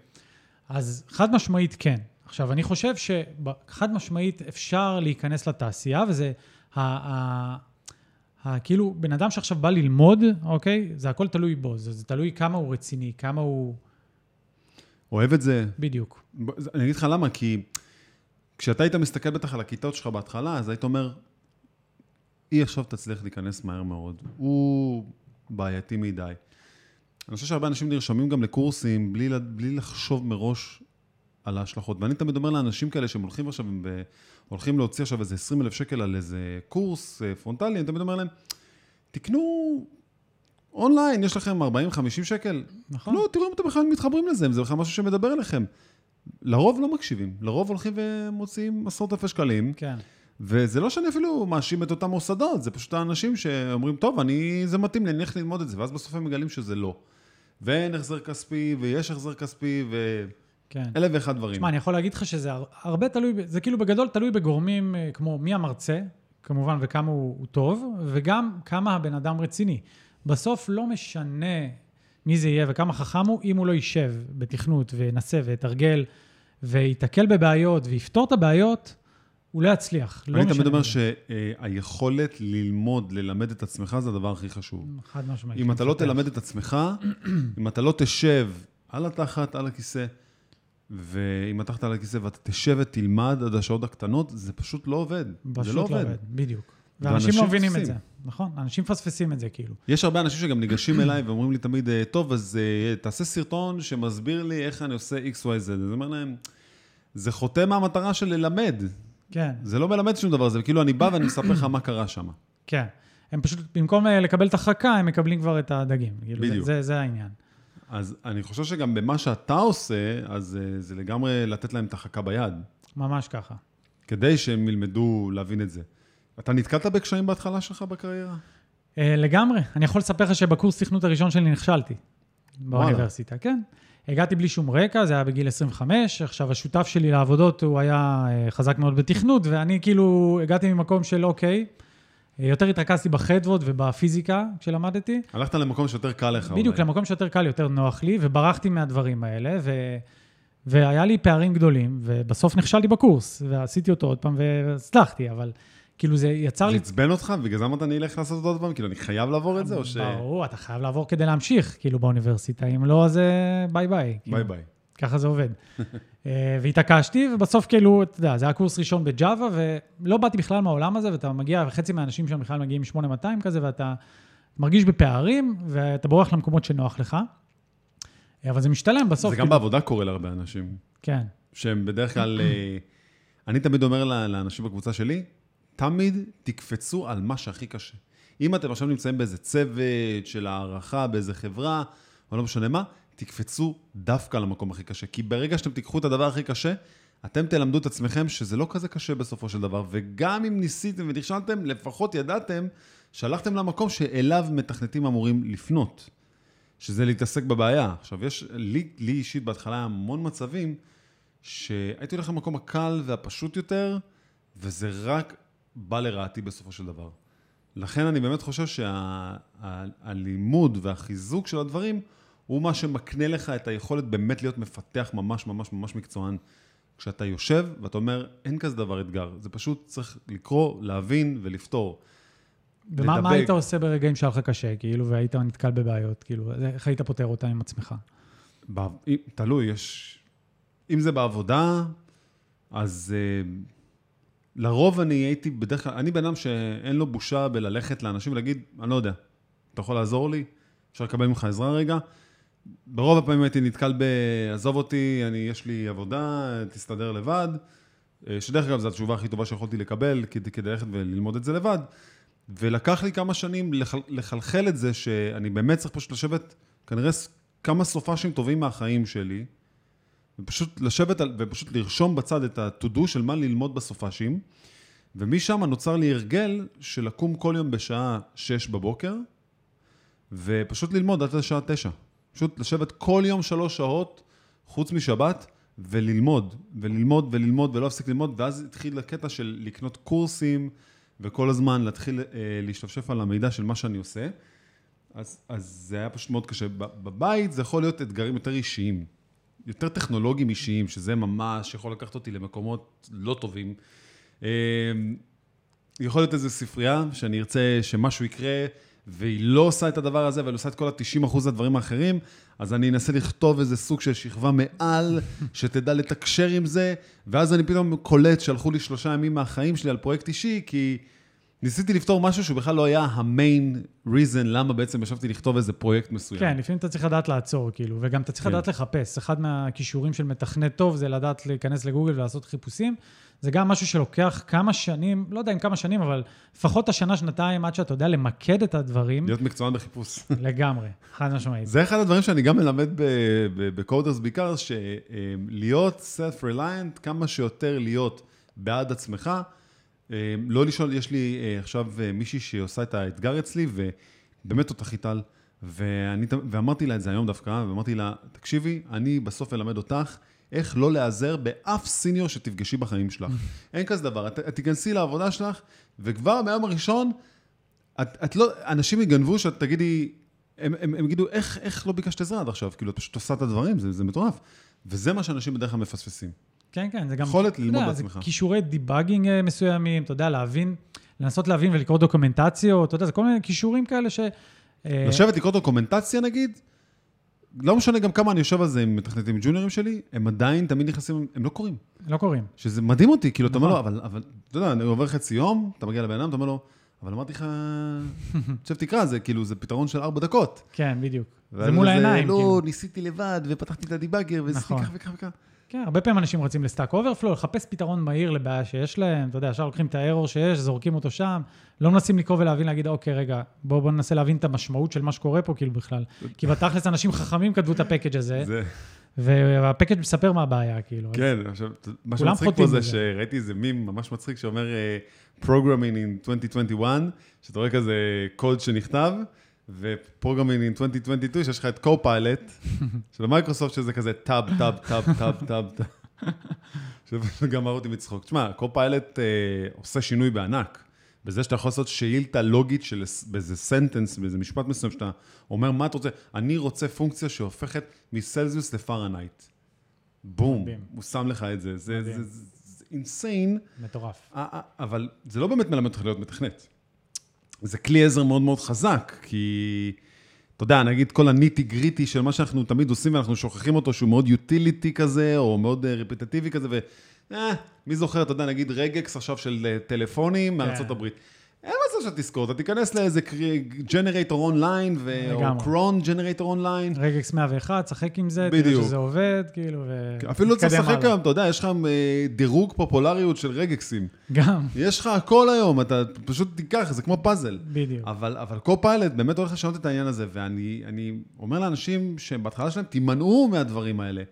אז חד משמעית כן. עכשיו, אני חושב שחד משמעית אפשר להיכנס לתעשייה, וזה ה... ה... ה... כאילו, בן אדם שעכשיו בא ללמוד, אוקיי? זה הכל תלוי בו. זה, זה תלוי כמה הוא רציני, כמה הוא... אוהב את זה. בדיוק. ב- אני אגיד לך למה, כי כשאתה היית מסתכל בטח על הכיתות שלך בהתחלה, אז היית אומר, היא עכשיו תצליח להיכנס מהר מאוד. הוא בעייתי מדי. אני חושב שהרבה אנשים נרשמים גם לקורסים בלי, בלי לחשוב מראש על ההשלכות. ואני תמיד אומר לאנשים כאלה שהם הולכים עכשיו, הם ב- הולכים להוציא עכשיו איזה 20 אלף שקל על איזה קורס אה, פרונטלי, אני תמיד אומר להם, תקנו אונליין, יש לכם 40-50 שקל, נכון? לא, תראו אם אתם בכלל מתחברים לזה, אם זה בכלל משהו שמדבר אליכם. לרוב לא מקשיבים, לרוב הולכים ומוציאים עשרות אלפי שקלים, כן. וזה לא שאני אפילו מאשים את אותם מוסדות, זה פשוט האנשים שאומרים, טוב, אני, זה מתאים לי, אני הולך ללמוד את זה, ואז בסוף הם מגלים שזה לא. ואין החזר כספי, ויש החזר כספי, כן. ואלף ואחד דברים. תשמע, אני יכול להגיד לך שזה הר- הרבה תלוי, זה כאילו בגדול תלוי בגורמים אה, כמו מי המרצה, כמובן, וכמה הוא, הוא טוב, וגם כמה הבן אדם רציני. בסוף לא משנה מי זה יהיה וכמה חכם הוא, אם הוא לא יישב בתכנות וינסה ויתרגל וייתקל בבעיות ויפתור את הבעיות, הוא לא יצליח. לא אני תמיד אומר. שהיכולת ללמוד, ללמד את עצמך, זה הדבר הכי חשוב. חד משמעית. אם אתה לא. תלמד את עצמך, אם אתה לא תשב על התחת, על הכיסא, ואם התחת על הכיסא ואתה תשב ותלמד עד השעות הקטנות, זה פשוט לא עובד. פשוט זה לא עובד. בדיוק. ואנשים לא מבינים את. זה, נכון? אנשים מפספסים את זה, כאילו. יש הרבה אנשים שגם ניגשים אליי ואומרים לי תמיד, "אה, טוב, אז אה, תעשה סרטון שמסביר לי איך אני עושה XYZ. אני אומר להם, זה חוטא מהמטרה של ללמד. כן, זה לא מלמד שום דבר, זה כאילו אני בא ואני מספר לך מה קרה שם. כן. הם פשוט, במקום אה, לקבל את החכה, הם מקבלים כבר את הדגים. כאילו, זה- בדיוק. זה, זה העניין. אז אני חושב שגם במה שאתה עושה, אז אה, זה לגמרי לתת להם את החכה ביד, ממש ככה. כדי שהם ילמדו להבין את זה. אתה נתקלת בקשיים בהתחלה שלך בקריירה? אה, לגמרי. אני יכול לספר לך שבקורס תכנות הראשון שלי נכשלתי. באוניברסיטה, כן. הגעתי בלי שום רקע, זה היה בגיל 25. עכשיו, השותף שלי לעבודות, הוא היה אה, חזק מאוד בתכנות, ואני כאילו הגעתי ממקום של אוקיי, אה, יותר התרכזתי בחדו"אות ובפיזיקה כשלמדתי. הלכת למקום שיותר קל לך. בדיוק, אולי. למקום שיותר קל, יותר נוח לי, וברחתי מהדברים האלה, ו... והיה לי פערים גדולים, ובסוף נכשלתי בקורס, ועשיתי אותו עוד פעם, והצלחתי, אבל כאילו זה יצר זה לי... עצבן אותך, ובגלל זה אמרת אני אלך לעשות אותו עוד פעם? כאילו, אני חייב לעבור את זה, או ש... ברור, אתה חייב לעבור כדי להמשיך, כאילו, באוניברסיטה, אם לא, אז אה, ביי ביי. כאילו, ביי ביי. ככה זה עובד. אה, והתעקשתי, ובסוף כאילו, אתה יודע, זה היה קורס ראשון ב-Java, ולא באתי בכלל מהעולם הזה, ואתה מגיע, וחצי מהאנשים שם בכלל מגיעים 8200 כזה, ואתה מרגיש בפערים, ואתה בורח למקומות שנוח לך. אה, אבל זה משתלם בסוף. זה גם כאילו- בעבודה קורה להרבה אנשים, כן, שהם בדרך כלל... אני תמיד אומר לאנשים בקבוצה שלי, תמיד תקפצו על מה שהכי קשה. אם אתם עכשיו נמצאים באיזה צוות של הערכה, באיזה חברה, או לא משנה מה, תקפצו דווקא על המקום הכי קשה. כי ברגע שאתם תיקחו את הדבר הכי קשה, אתם תלמדו את עצמכם שזה לא כזה קשה בסופו של דבר, וגם אם ניסיתם ונכשלתם, לפחות ידעתם שהלכתם למקום שאליו מתכנתים אמורים לפנות, שזה להתעסק בבעיה. עכשיו, יש, לי, לי אישית בהתחלה המון מצבים שהייתי הולך למקום הקל והפשוט יותר, וזה רק בא לרעתי בסופו של דבר. לכן אני באמת חושב שהלימוד והחיזוק של הדברים הוא מה שמקנה לך את היכולת באמת להיות מפתח ממש ממש ממש מקצוען. כשאתה יושב ואתה אומר, אין כזה דבר אתגר, זה פשוט צריך לקרוא, להבין ולפתור. ומה מה לדבק. היית עושה ברגעים שהיה לך קשה, כאילו, והיית נתקל בבעיות, כאילו, איך היית פותר אותם עם עצמך? ב- תלוי, יש... אם זה בעבודה, אז uh, לרוב אני הייתי בדרך כלל, אני בן אדם שאין לו בושה בללכת לאנשים ולהגיד, אני לא יודע, אתה יכול לעזור לי? אפשר לקבל ממך עזרה רגע? ברוב הפעמים הייתי נתקל ב... עזוב אותי, אני, יש לי עבודה, תסתדר לבד. אה, שדרך אגב, זו התשובה הכי טובה שיכולתי לקבל, כדי, כדי ללכת וללמוד את זה לבד. ולקח לי כמה שנים לחל, לחלחל את זה, שאני באמת צריך פשוט לשבת, כנראה כמה סופאשים טובים מהחיים שלי, ופשוט לשבת על, ופשוט לרשום בצד את ה-to-do של מה ללמוד בסופאשים, ומשם נוצר לי הרגל של לקום כל יום בשעה 6 בבוקר, ופשוט ללמוד עד השעה 9. פשוט לשבת כל יום שלוש שעות, חוץ משבת, וללמוד, וללמוד וללמוד ולא להפסיק ללמוד, ואז התחיל הקטע של לקנות קורסים, וכל הזמן להתחיל אה, להשתפשף על המידע של מה שאני עושה. אז, אז זה היה פשוט מאוד קשה. בבית זה יכול להיות אתגרים יותר אישיים, יותר טכנולוגיים אישיים, שזה ממש יכול לקחת אותי למקומות לא טובים. אה, יכול להיות איזו ספרייה שאני ארצה שמשהו יקרה, והיא לא עושה את הדבר הזה, אבל עושה את כל ה-90% הדברים האחרים, אז אני אנסה לכתוב איזה סוג של שכבה מעל, שתדע לתקשר עם זה, ואז אני פתאום קולט שהלכו לי שלושה ימים מהחיים שלי על פרויקט אישי, כי ניסיתי לפתור משהו שהוא בכלל לא היה המיין reason למה בעצם ישבתי לכתוב איזה פרויקט מסוים. כן, לפעמים אתה צריך לדעת לעצור, כאילו, וגם אתה צריך כן. לדעת לחפש. אחד מהכישורים של מתכנת טוב זה לדעת להיכנס לגוגל ולעשות חיפושים. זה גם משהו שלוקח כמה שנים, לא יודע אם כמה שנים, אבל לפחות השנה, שנתיים, עד שאתה יודע למקד את הדברים, להיות מקצוען בחיפוש. לגמרי, חד משמעית. זה אחד הדברים שאני גם מלמד בקודרס בעיקר, שלהיות self-reliant, כמה שיותר להיות בעד עצמך. אה, לא לשאול, יש לי אה, עכשיו אה, מישהי שעושה את האתגר אצלי, ובאמת תותחית על, ואני, ואמרתי לה את זה היום דווקא, ואמרתי לה, תקשיבי, אני בסוף אלמד אותך איך לא להיעזר באף סיניור שתפגשי בחיים שלך. אין כזה דבר, את, את תיכנסי לעבודה שלך, וכבר מהיום הראשון, את, את לא, אנשים יגנבו שאת תגידי, הם, הם, הם יגידו, איך, איך לא ביקשת עזרה עד עכשיו? כאילו, את פשוט עושה את הדברים, זה, זה מטורף. וזה מה שאנשים בדרך כלל מפספסים. כן, כן, זה גם... יכולת ללמוד בעצמך. כישורי דיבאגינג אה, מסוימים, אתה יודע, להבין, לנסות להבין ולקרוא דוקומנטציות, אתה יודע, זה כל מיני כישורים כאלה ש... אה, לשבת לקרוא דוקומנטציה נגיד, לא משנה גם כמה אני יושב על זה עם מתכנתים ג'וניורים שלי, הם עדיין תמיד נכנסים, הם לא קוראים. לא קוראים. שזה מדהים אותי, כאילו, אתה אומר לו, נכון. אבל, אבל, אתה יודע, אני עובר חצי יום, אתה מגיע לבן אדם, אתה אומר לו, אבל אמרתי לך, עכשיו תקרא, זה כאילו, זה פתרון של ארבע דקות. כן, בדיוק. זה מול העיניים, לא, כאילו. ניסיתי לבד, ופתחתי את ה debugger, ועשיתי נכון. ככה וככה וככה. כן, הרבה פעמים אנשים רצים ל Stack Overflow, לחפש פתרון מהיר לבעיה שיש להם, אתה יודע, ישר לוקחים את הארור שיש, זורקים אותו שם, לא מנסים לקרוא ולהבין, להגיד, אוקיי, רגע, בואו בוא ננסה להבין את המשמעות של מה שקורה פה, כאילו, בכלל. כי בתכלס אנשים חכמים כתבו את ה package הזה, זה, וה package מספר מה הבעיה, כאילו. כן, עכשיו, מה שמצחיק פה זה. שראיתי איזה מים ממש מצחיק שאומר אה, Programming in 2021, שאתה רואה כזה קוד שנכתב, ו-Programming in 2022, שיש לך את Copilot של מייקרוסופט, שזה כזה טאב, טאב, טאב, טאב, טאב, טאב. גמר אותי מצחוק. תשמע, Copilot אה, עושה שינוי בענק. בזה שאתה יכול לעשות שאילתה לוגית של באיזה sentence, באיזה משפט מסוים, שאתה אומר, מה אתה רוצה? אני רוצה פונקציה שהופכת מסלזיוס לפארנייט. בום, מדהים. הוא שם לך את זה. זה מדהים. זה- זה- זה insane, מטורף. אבל זה לא באמת מלמד אותך להיות מתכנת. זה כלי עזר מאוד מאוד חזק, כי, אתה יודע, נגיד כל ה nitty gritty של מה שאנחנו תמיד עושים ואנחנו שוכחים אותו, שהוא מאוד utility כזה, או מאוד אה, repetitiveי כזה, ו... אה, מי זוכר, אתה יודע, נגיד regex עכשיו של אה, טלפונים מארצות כן. הברית. מצב שאתה תזכור, אתה תיכנס לאיזה generator online, או. cron generator online, regex 101, שחק עם זה, תראה. שזה עובד, כאילו, ו... אפילו לא צריך לשחק. היום, אתה יודע, יש לך אה, דירוג פופולריות של regexים. גם, יש לך הכל היום, אתה פשוט תיקח, זה כמו פאזל. בדיוק. אבל, אבל Copilot באמת הולך לשנות את העניין הזה, ואני אני אומר לאנשים שבהתחלה שלהם, תימנעו מהדברים האלה.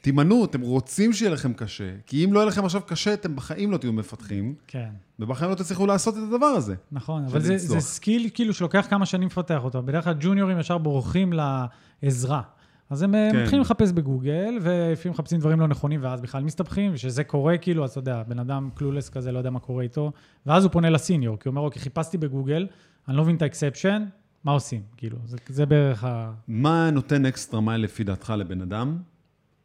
תימנעו, אתם רוצים שיהיה לכם קשה, כי אם לא יהיה לכם עכשיו קשה, אתם בחיים לא תהיו מפתחים, כן. ובחיים לא תצליחו לעשות את הדבר הזה. נכון, אבל זה. זה skill כאילו שלוקח כמה שנים לפתח אותו. בדרך כלל ג'וניורים ישר בורחים לעזרה. אז הם כן. כן. מתחילים לחפש בגוגל, ולפעמים מחפשים דברים לא נכונים, ואז בכלל מסתבכים, וכשזה קורה, כאילו, אז אתה יודע, בן אדם clueless כזה, לא יודע מה קורה איתו, ואז הוא פונה ל senior, כי הוא אומר, אוקיי, חיפשתי בגוגל, אני לא מבין את ה exception, מה עושים? כאילו, זה, זה בערך ה... מה נותן אקסטרה מייל לפי דעתך לבן אדם?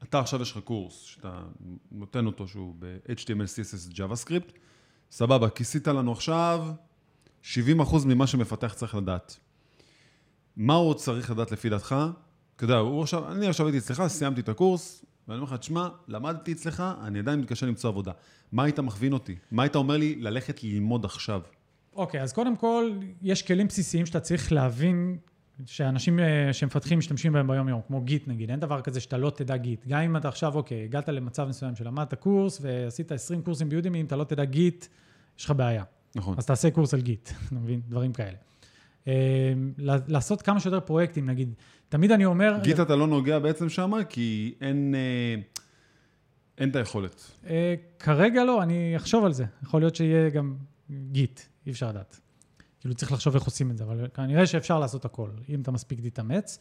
אתה עכשיו יש לך קורס שאתה נותן אותו שהוא ב-HTML, CSS, JavaScript, סבבה, כיסית לנו עכשיו 70% ממה שמפתח צריך לדעת. מה הוא צריך לדעת לפי דעתך? אתה יודע, עכשיו, אני עכשיו הייתי אצלך, סיימתי את הקורס, ואני אומר לך, תשמע, למדתי אצלך, אני עדיין מתקשה למצוא עבודה. מה היית מכווין אותי? מה היית אומר לי ללכת ללמוד עכשיו? אוקיי, אז קודם כל, יש כלים בסיסיים שאתה צריך להבין שאנשים אה, שמפתחים משתמשים בהם ביום-יום, כמו גיט נגיד, אין דבר כזה שאתה לא תדע גיט. גם אם אתה עכשיו, אוקיי, הגעת למצב מסוים שלמדת קורס ועשית 20 קורסים ביודימי, אם אתה לא תדע גיט, יש לך בעיה. נכון. אז תעשה קורס על גיט, אתה מבין? דברים כאלה. אה, לעשות כמה שיותר פרויקטים, נגיד, תמיד אני אומר... גיט אתה לא נוגע בעצם שמה, כי אין, אה, אין את היכולת. כרגע לא, אני אחשוב על זה. יכול להיות שיהיה גם גיט, אי אפשר לדעת. כאילו צריך לחשוב איך עושים את זה, אבל כנראה שאפשר לעשות הכל, אם אתה מספיק תתאמץ.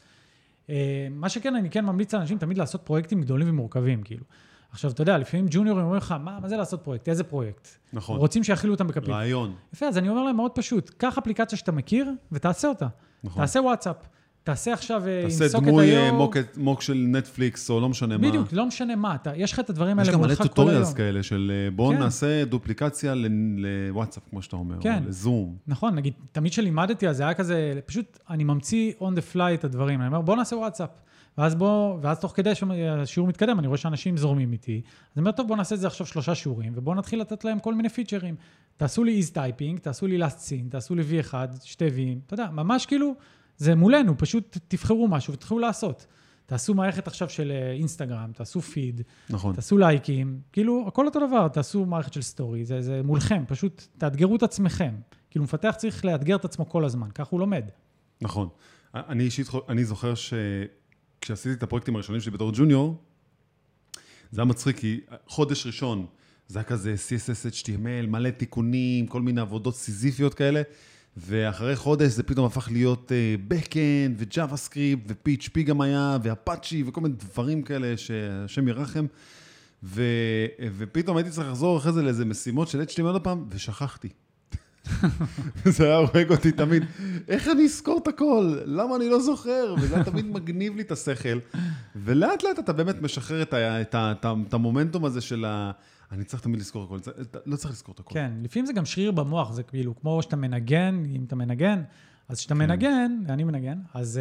אה, מה שכן, אני כן ממליץ לאנשים תמיד לעשות פרויקטים גדולים ומורכבים, כאילו. עכשיו, אתה יודע, לפעמים ג'וניורים אומרים לך, מה, מה זה לעשות פרויקט? איזה פרויקט? נכון. רוצים שיכילו אותם בקפליט. רעיון. יפה, אז אני אומר להם מאוד פשוט, קח אפליקציה שאתה מכיר ותעשה אותה. נכון. תעשה וואטסאפ. תעשה עכשיו אה, תעשה דמוי אה. מוק, mock של נטפליקס, או לא משנה מה. בדיוק, לא משנה מה, אתה, יש לך את הדברים יש האלה גם מלא מולך כל tutorials היום. כאלה של אה, בואו כן. נעשה duplicationה לוואטסאפ, כמו שאתה אומר, כן. או לזום. נכון, נגיד, תמיד כשלימדתי, אז זה היה כזה, פשוט אני ממציא on the fly את הדברים. אני אומר, בוא נעשה וואטסאפ. ואז בוא, ואז תוך כדי שהשיעור מתקדם, אני רואה שאנשים זורמים איתי. אז אני אומר, טוב, בוא נעשה את זה עכשיו שלושה שיעורים, ובואו נתחיל לתת להם כל מיני featureים. תעשו לי is typing, תעשו לי last seen, תעשו לי V1, שתי V'ים, אתה יודע, ממש כאילו, זה מולנו, פשוט תבחרו משהו ותתחילו לעשות. תעשו מערכת עכשיו של אה, אינסטגרם, תעשו פיד, נכון. תעשו לייקים, כאילו, הכל אותו דבר, תעשו מערכת של סטורי, זה, זה מולכם, פשוט תאתגרו את עצמכם. כאילו, מפתח צריך לאתגר את עצמו כל הזמן, כך הוא לומד. נכון. אני אישית, אני זוכר שכשעשיתי את הפרויקטים הראשונים שלי בתור ג'וניור, זה היה מצחיק, כי חודש ראשון זה היה כזה CSS, HTML, מלא תיקונים, כל מיני עבודות סיזיפיות כאלה, ואחרי חודש זה פתאום הפך להיות uh, Backend ו-JavaScript ו-PHP גם היה, ואפאצ'י וכל מיני דברים כאלה שהשם ירחם. ו, ופתאום הייתי צריך לחזור אחרי זה לאיזה משימות של HTML עוד פעם, ושכחתי. זה היה הורג אותי תמיד. איך אני אזכור את הכל? למה אני לא זוכר? וזה היה תמיד מגניב לי את השכל. ולאט לאט אתה באמת משחרר את, ה, את, ה, את, ה, את המומנטום הזה של ה... אני צריך תמיד לזכור הכל, לא צריך לזכור את הכל. כן, לפעמים זה גם שריר במוח, זה כאילו כמו שאתה מנגן, אם אתה מנגן, אז כשאתה כן. מנגן, ואני מנגן, אז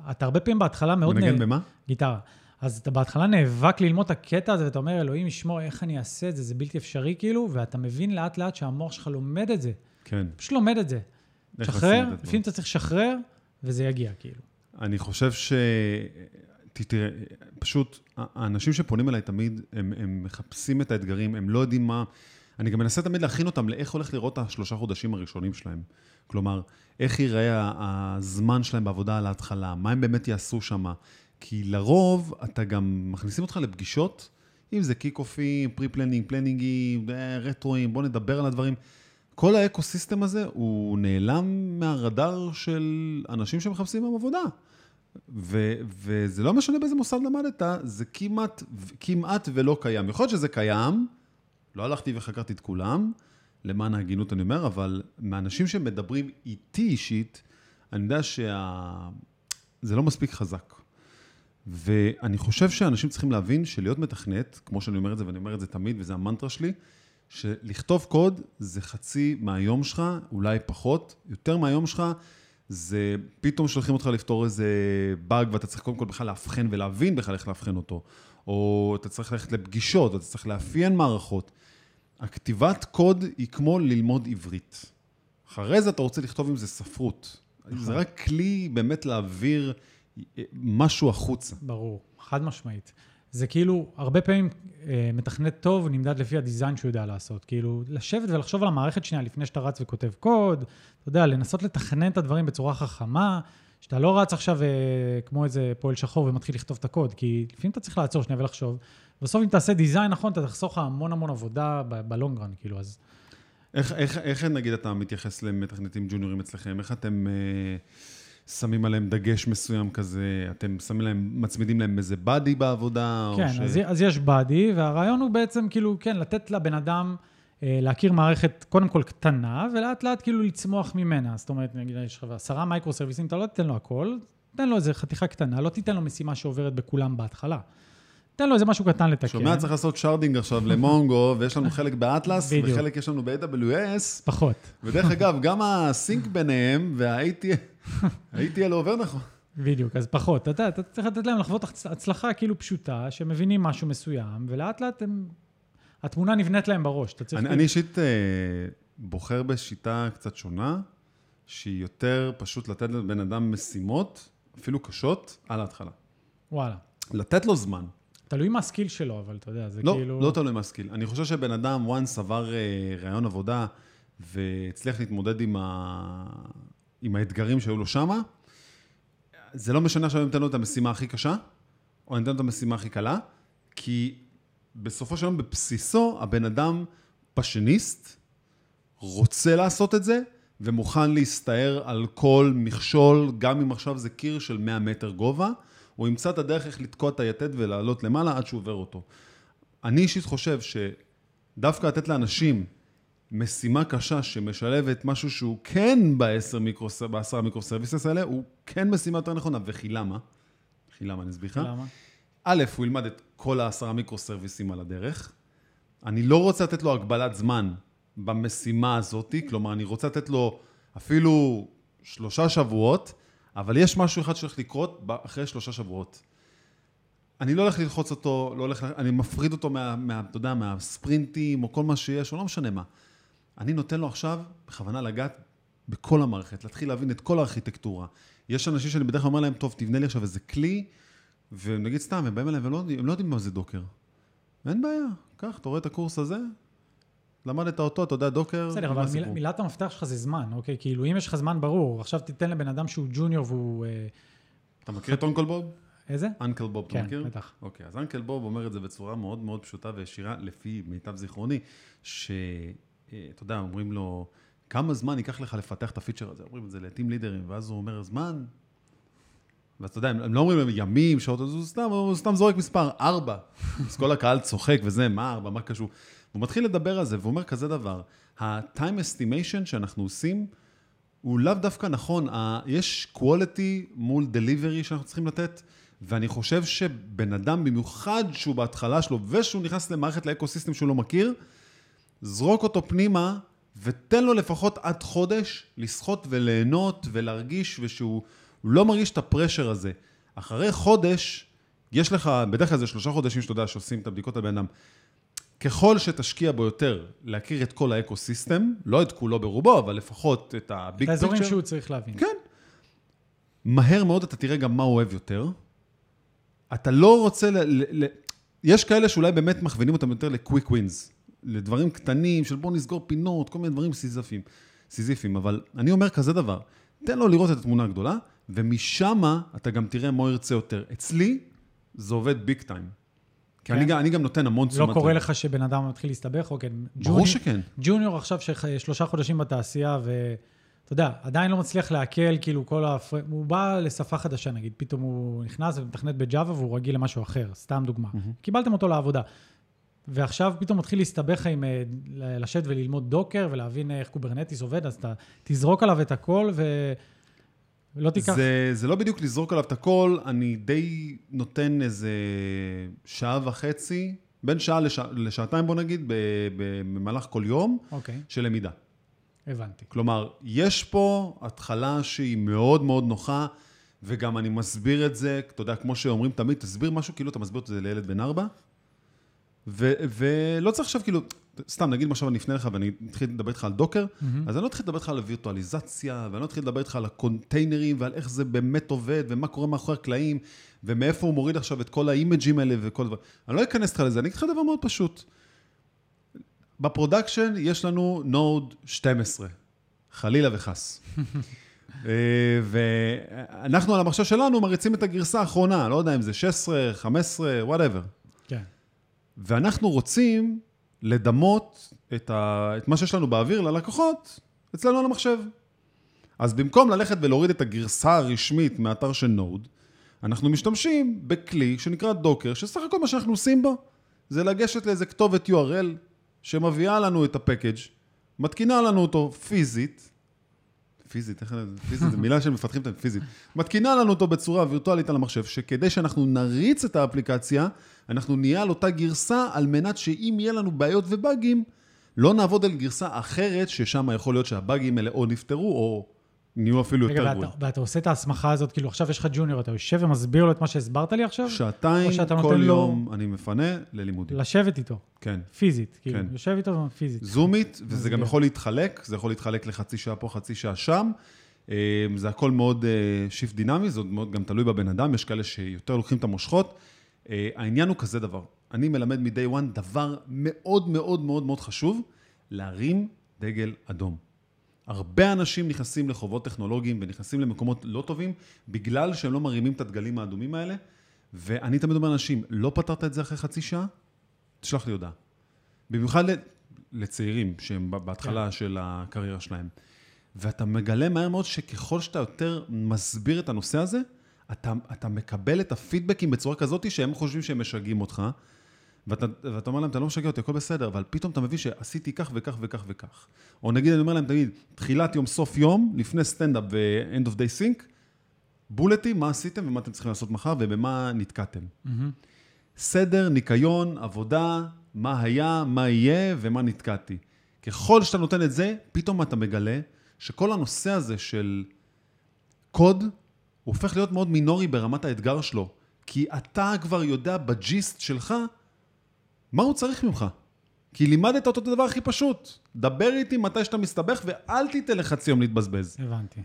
uh, אתה הרבה פעמים בהתחלה מאוד... מנגן נ- במה? גיטרה. אז אתה בהתחלה נאבק ללמוד את הקטע הזה, ואתה אומר, אלוהים ישמור, איך אני אעשה את זה, זה בלתי אפשרי כאילו, ואתה מבין לאט לאט שהמוח שלך לומד את זה. כן. פשוט לומד את זה. הדברים. לפעמים אתה צריך לשחרר, וזה יגיע, כאילו. אני חושב ש... תראה, פשוט, האנשים שפונים אליי תמיד, הם, הם מחפשים את האתגרים, הם לא יודעים מה... אני גם מנסה תמיד להכין אותם לאיך הולך לראות השלושה חודשים הראשונים שלהם. כלומר, איך ייראה הזמן שלהם בעבודה על ההתחלה, מה הם באמת יעשו שם. כי לרוב, אתה גם מכניסים אותך לפגישות, אם זה kick-offים, pre-planning, planningים, retroאים, בואו נדבר על הדברים. כל ה ecosystem הזה, הוא נעלם מהרדאר של אנשים שמחפשים היום עבודה. ו- וזה לא משנה באיזה מוסד למדת, זה כמעט, כמעט ולא קיים. יכול להיות שזה קיים, לא הלכתי וחקרתי את כולם, למען ההגינות אני אומר, אבל מאנשים שמדברים איתי אישית, אני יודע שזה לא מספיק חזק. ואני חושב שאנשים צריכים להבין שלהיות מתכנת, כמו שאני אומר את זה, ואני אומר את זה תמיד, וזה המנטרה שלי, שלכתוב קוד זה חצי מהיום שלך, אולי פחות, יותר מהיום שלך, זה פתאום שולחים אותך לפתור איזה באג, ואתה צריך קודם כל בכלל לאבחן ולהבין בכלל איך לאבחן אותו, או אתה צריך ללכת לפגישות, אתה צריך לאפיין מערכות. הכתיבת קוד היא כמו ללמוד עברית. אחרי זה אתה רוצה לכתוב עם זה ספרות. זה רק כלי באמת להעביר משהו החוצה. ברור, חד משמעית. זה כאילו, הרבה פעמים אה, מתכנת טוב נמדד לפי הדיזיין שהוא יודע לעשות. כאילו, לשבת ולחשוב על המערכת שנייה לפני שאתה רץ וכותב קוד, אתה יודע, לנסות לתכנן את הדברים בצורה חכמה, שאתה לא רץ עכשיו אה, כמו איזה פועל שחור ומתחיל לכתוב את הקוד, כי לפעמים אתה צריך לעצור שנייה ולחשוב. בסוף אם תעשה דיזיין נכון, אתה תחסוך המון המון עבודה בלונגרן, כאילו, אז... איך, איך, איך נגיד אתה מתייחס למתכנתים ג'וניורים אצלכם? איך אתם אה, שמים עליהם דגש מסוים כזה? אתם שמים להם, מצמידים להם איזה באדי בעבודה? כן, ש... אז, אז יש באדי, והרעיון הוא בעצם כאילו, כן, לתת לבן אדם אה, להכיר מערכת קודם כל קטנה, ולאט לאט כאילו לצמוח ממנה. זאת אומרת, נגיד, יש לך עשרה micro serviceים, אתה לא תיתן לו הכל, תן לו איזה חתיכה קטנה, לא תיתן לו משימה שעוברת בכולם בהתחלה. תן לו איזה משהו קטן לתקן. שומע, צריך לעשות sharding עכשיו ל Mongo, ויש לנו חלק באטלס. וחלק יש לנו ב-AWS, פחות. ודרך אגב, גם ה sync ביניהם וה-ETL עובר נכון. בדיוק, אז פחות. אתה, אתה צריך לתת להם לחוות הצ- הצלחה כאילו פשוטה, שמבינים משהו מסוים, ולאט לאט הם... התמונה נבנית להם בראש. אתה צריך... אני, אישית אה, בוחר בשיטה קצת שונה, שהיא יותר פשוט לתת לבן אדם משימות, אפילו קשות, על ההתחלה. וואלה. לתת לו זמן. תלוי מה הסקיל שלו, אבל אתה יודע, זה לא, כאילו... לא תלוי מהסקיל. אני חושב שבן אדם, once עבר אה, רעיון עבודה והצליח להתמודד עם, ה... עם האתגרים שהיו לו שמה, זה לא משנה עכשיו אם ניתן לו את המשימה הכי קשה, או ניתן לו את המשימה הכי קלה, כי בסופו של יום, בבסיסו, הבן אדם פשניסט, רוצה לעשות את זה, ומוכן להסתער על כל מכשול, גם אם עכשיו זה קיר של 100 מטר גובה, הוא ימצא את הדרך איך לתקוע את היתד ולעלות למעלה עד שהוא עובר אותו. אני אישית חושב שדווקא לתת לאנשים משימה קשה שמשלבת משהו שהוא כן בעשר מיקרו, בעשרה מיקרו סרוויסס האלה, הוא כן משימה יותר נכונה. וכי למה? וכי למה, אני אסביר לך. למה? א', הוא ילמד את כל העשרה מיקרו סרוויסים על הדרך. אני לא רוצה לתת לו הגבלת זמן במשימה הזאת, כלומר, אני רוצה לתת לו אפילו שלושה שבועות, אבל יש משהו אחד שהולך לקרות אחרי שלושה שבועות. אני לא הולך ללחוץ אותו, לא הולך, אני מפריד אותו מה, מה, אתה יודע, מהספרינטים או כל מה שיש, או לא משנה מה. אני נותן לו עכשיו בכוונה לגעת בכל המערכת, להתחיל להבין את כל הארכיטקטורה. יש אנשים שאני בדרך כלל אומר להם, טוב, תבנה לי עכשיו איזה כלי, ונגיד סתם, הם באים אליהם והם לא, הם לא יודעים מה זה דוקר. אין בעיה, קח, אתה רואה את הקורס הזה, למדת אותו, אתה יודע, דוקר, בסדר, אבל מיל. מילת המפתח שלך זה זמן, אוקיי? כאילו, אם יש לך זמן ברור, עכשיו תיתן לבן אדם שהוא ג'וניור והוא... אה, אתה מכיר את אונקל בוב? איזה? אנקל בוב, אתה כן, מכיר? בטח. אוקיי, אז אנקל בוב אומר את זה בצורה מאוד מאוד פשוטה וישירה, לפי מיטב זיכרוני, שאתה יודע, אומרים לו, כמה זמן ייקח לך לפתח את הפיצ'ר הזה? אומרים את זה לעתים לידרים, ואז הוא אומר, זמן. ואז אתה יודע, הם לא אומרים להם ימים, שעות, אז הוא סתם, הוא סתם זורק מספר, ארבע. אז כל הקהל צוחק וזה, מה ארבע, מה קשור? הוא מתחיל לדבר על זה, והוא אומר כזה דבר, ה-time estimation שאנחנו עושים, הוא לאו דווקא נכון. יש quality מול delivery שאנחנו צריכים לתת, ואני חושב שבן אדם, במיוחד שהוא בהתחלה שלו, ושהוא נכנס למערכת לאקוסיסטם שהוא לא מכיר, זרוק אותו פנימה, ותן לו לפחות עד חודש לסחוט וליהנות ולהרגיש, ושהוא לא מרגיש את ה pressure הזה. אחרי חודש, יש לך, בדרך כלל זה שלושה חודשים שאתה יודע שעושים את הבדיקות על בן אדם. ככל שתשקיע בו יותר, להכיר את כל ה ecosystem, לא את כולו ברובו, אבל לפחות את ה big את האזורים שהוא צריך להבין. כן. מהר מאוד אתה תראה גם מה הוא אוהב יותר. אתה לא רוצה ל... ל, ל יש כאלה שאולי באמת מכווינים אותם יותר ל quick wins, לדברים קטנים של בוא נסגור פינות, כל מיני דברים סיזפיים, סיזיפיים, אבל אני אומר כזה דבר, תן לו לראות את התמונה הגדולה, ומשם אתה גם תראה מה ירצה יותר. אצלי זה עובד big time. כי כן. אני, גם- אני גם נותן המון תשומת לא לב. קורה לך שבן אדם מתחיל להסתבך, או כן. ברור juni- שכן. junior עכשיו ששלושה חודשים בתעשייה, ואתה יודע, עדיין לא מצליח לעכל, כאילו כל הפר... הוא בא לשפה חדשה נגיד, פתאום הוא נכנס ומתכנת ב Java והוא רגיל למשהו אחר, סתם דוגמה. קיבלתם אותו לעבודה. ועכשיו פתאום מתחיל להסתבך עם אה, לשבת וללמוד Docker ולהבין איך Kubernetes עובד, אז אתה תזרוק עליו את הכל ו... ולא תיקח... זה, זה לא בדיוק לזרוק עליו את הכל, אני די נותן איזה שעה וחצי, בין שעה לשע, לשעתיים בוא נגיד, במהלך כל יום, אוקיי, של למידה. הבנתי. כלומר, יש פה התחלה שהיא מאוד מאוד נוחה, וגם אני מסביר את זה, אתה יודע, כמו שאומרים תמיד, תסביר משהו כאילו אתה מסביר את זה לילד בן ארבע, ו- ולא צריך עכשיו כאילו, סתם, נגיד עכשיו אני אפנה לך ואני אתחיל לדבר איתך על Docker, אז אני לא אתחיל לדבר איתך על הווירטואליזציה, ואני לא אתחיל לדבר איתך על ה containerים ועל איך זה באמת עובד, ומה קורה מאחורי הקלעים, ומאיפה הוא מוריד עכשיו את כל ה imageים האלה וכל דבר. אני לא אכנס איתך לזה, אני אגיד לך דבר מאוד פשוט. ב production יש לנו Node 12, חלילה וחס. אה, ואנחנו על המחשב שלנו מריצים את הגרסה האחרונה, לא יודע אם זה 16, 15, whatever. ואנחנו רוצים לדמות את, ה... את מה שיש לנו באוויר ללקוחות אצלנו על המחשב. אז במקום ללכת ולהוריד את הגרסה הרשמית מהאתר של Node, אנחנו משתמשים בכלי שנקרא Docker, שסך הכל מה שאנחנו עושים בו זה לגשת לאיזה כתובת URL שמביאה לנו את הפקאג', מתקינה לנו אותו פיזית, פיזית, איך פיזית, זו מילה שמפתחים אותה פיזית. מתקינה לנו אותו בצורה וירטואלית על המחשב, שכדי שאנחנו נריץ את האפליקציה, אנחנו נהיה על אותה גרסה, על מנת שאם יהיה לנו בעיות ובאגים, לא נעבוד על גרסה אחרת, ששם יכול להיות שהבאגים האלה או נפתרו, או נהיו אפילו יותר גרועים. ואתה עושה את ההסמכה הזאת, כאילו עכשיו יש לך ג'וניור, אתה יושב ומסביר לו את מה שהסברת לי עכשיו? שעתיים כל יום אני מפנה ללימודים. לשבת איתו, כן. פיזית, כאילו, כן. יושב איתו פיזית. זומית, וזה גם. יכול להתחלק, זה יכול להתחלק לחצי שעה פה, חצי שעה שם. אה, זה הכל מאוד שיפט דינמי, זה מאוד גם תלוי בבן אדם, יש כאלה שיותר לוקחים את המושכות. אה, העניין הוא כזה דבר, אני מלמד מ-day one דבר מאוד מאוד מאוד מאוד חשוב, להרים דגל אדום. הרבה אנשים נכנסים לחובות טכנולוגיים ונכנסים למקומות לא טובים, בגלל שהם לא מרימים את הדגלים האדומים האלה, ואני תמיד אומר לאנשים, לא פתרת את זה אחרי חצי שעה? תשלח לי הודעה. במיוחד לצעירים שהם בהתחלה של הקריירה שלהם. ואתה מגלה מהר מאוד שככל שאתה יותר מסביר את הנושא הזה, אתה, אתה מקבל את הפידבקים בצורה כזאת שהם חושבים שהם משגעים אותך, ואתה, ואתה אומר להם, אתה לא משגע אותי, הכל בסדר, אבל פתאום אתה מבין שעשיתי כך וכך וכך וכך. או נגיד, אני אומר להם, תגיד, תחילת יום, סוף יום, לפני סטנדאפ ו-end of day sync, בולטים, מה עשיתם ומה אתם צריכים לעשות מחר ובמה נתקעתם. מהמם. סדר, ניקיון, עבודה, מה היה, מה יהיה ומה נתקעתי. ככל שאתה נותן את זה, פתאום אתה מגלה שכל הנושא הזה של קוד, הוא הופך להיות מאוד מינורי ברמת האתגר שלו. כי אתה כבר יודע בג'יסט שלך מה הוא צריך ממך. כי לימדת אותו את הדבר הכי פשוט. דבר איתי מתי שאתה מסתבך ואל תיתן לחצי יום להתבזבז. הבנתי.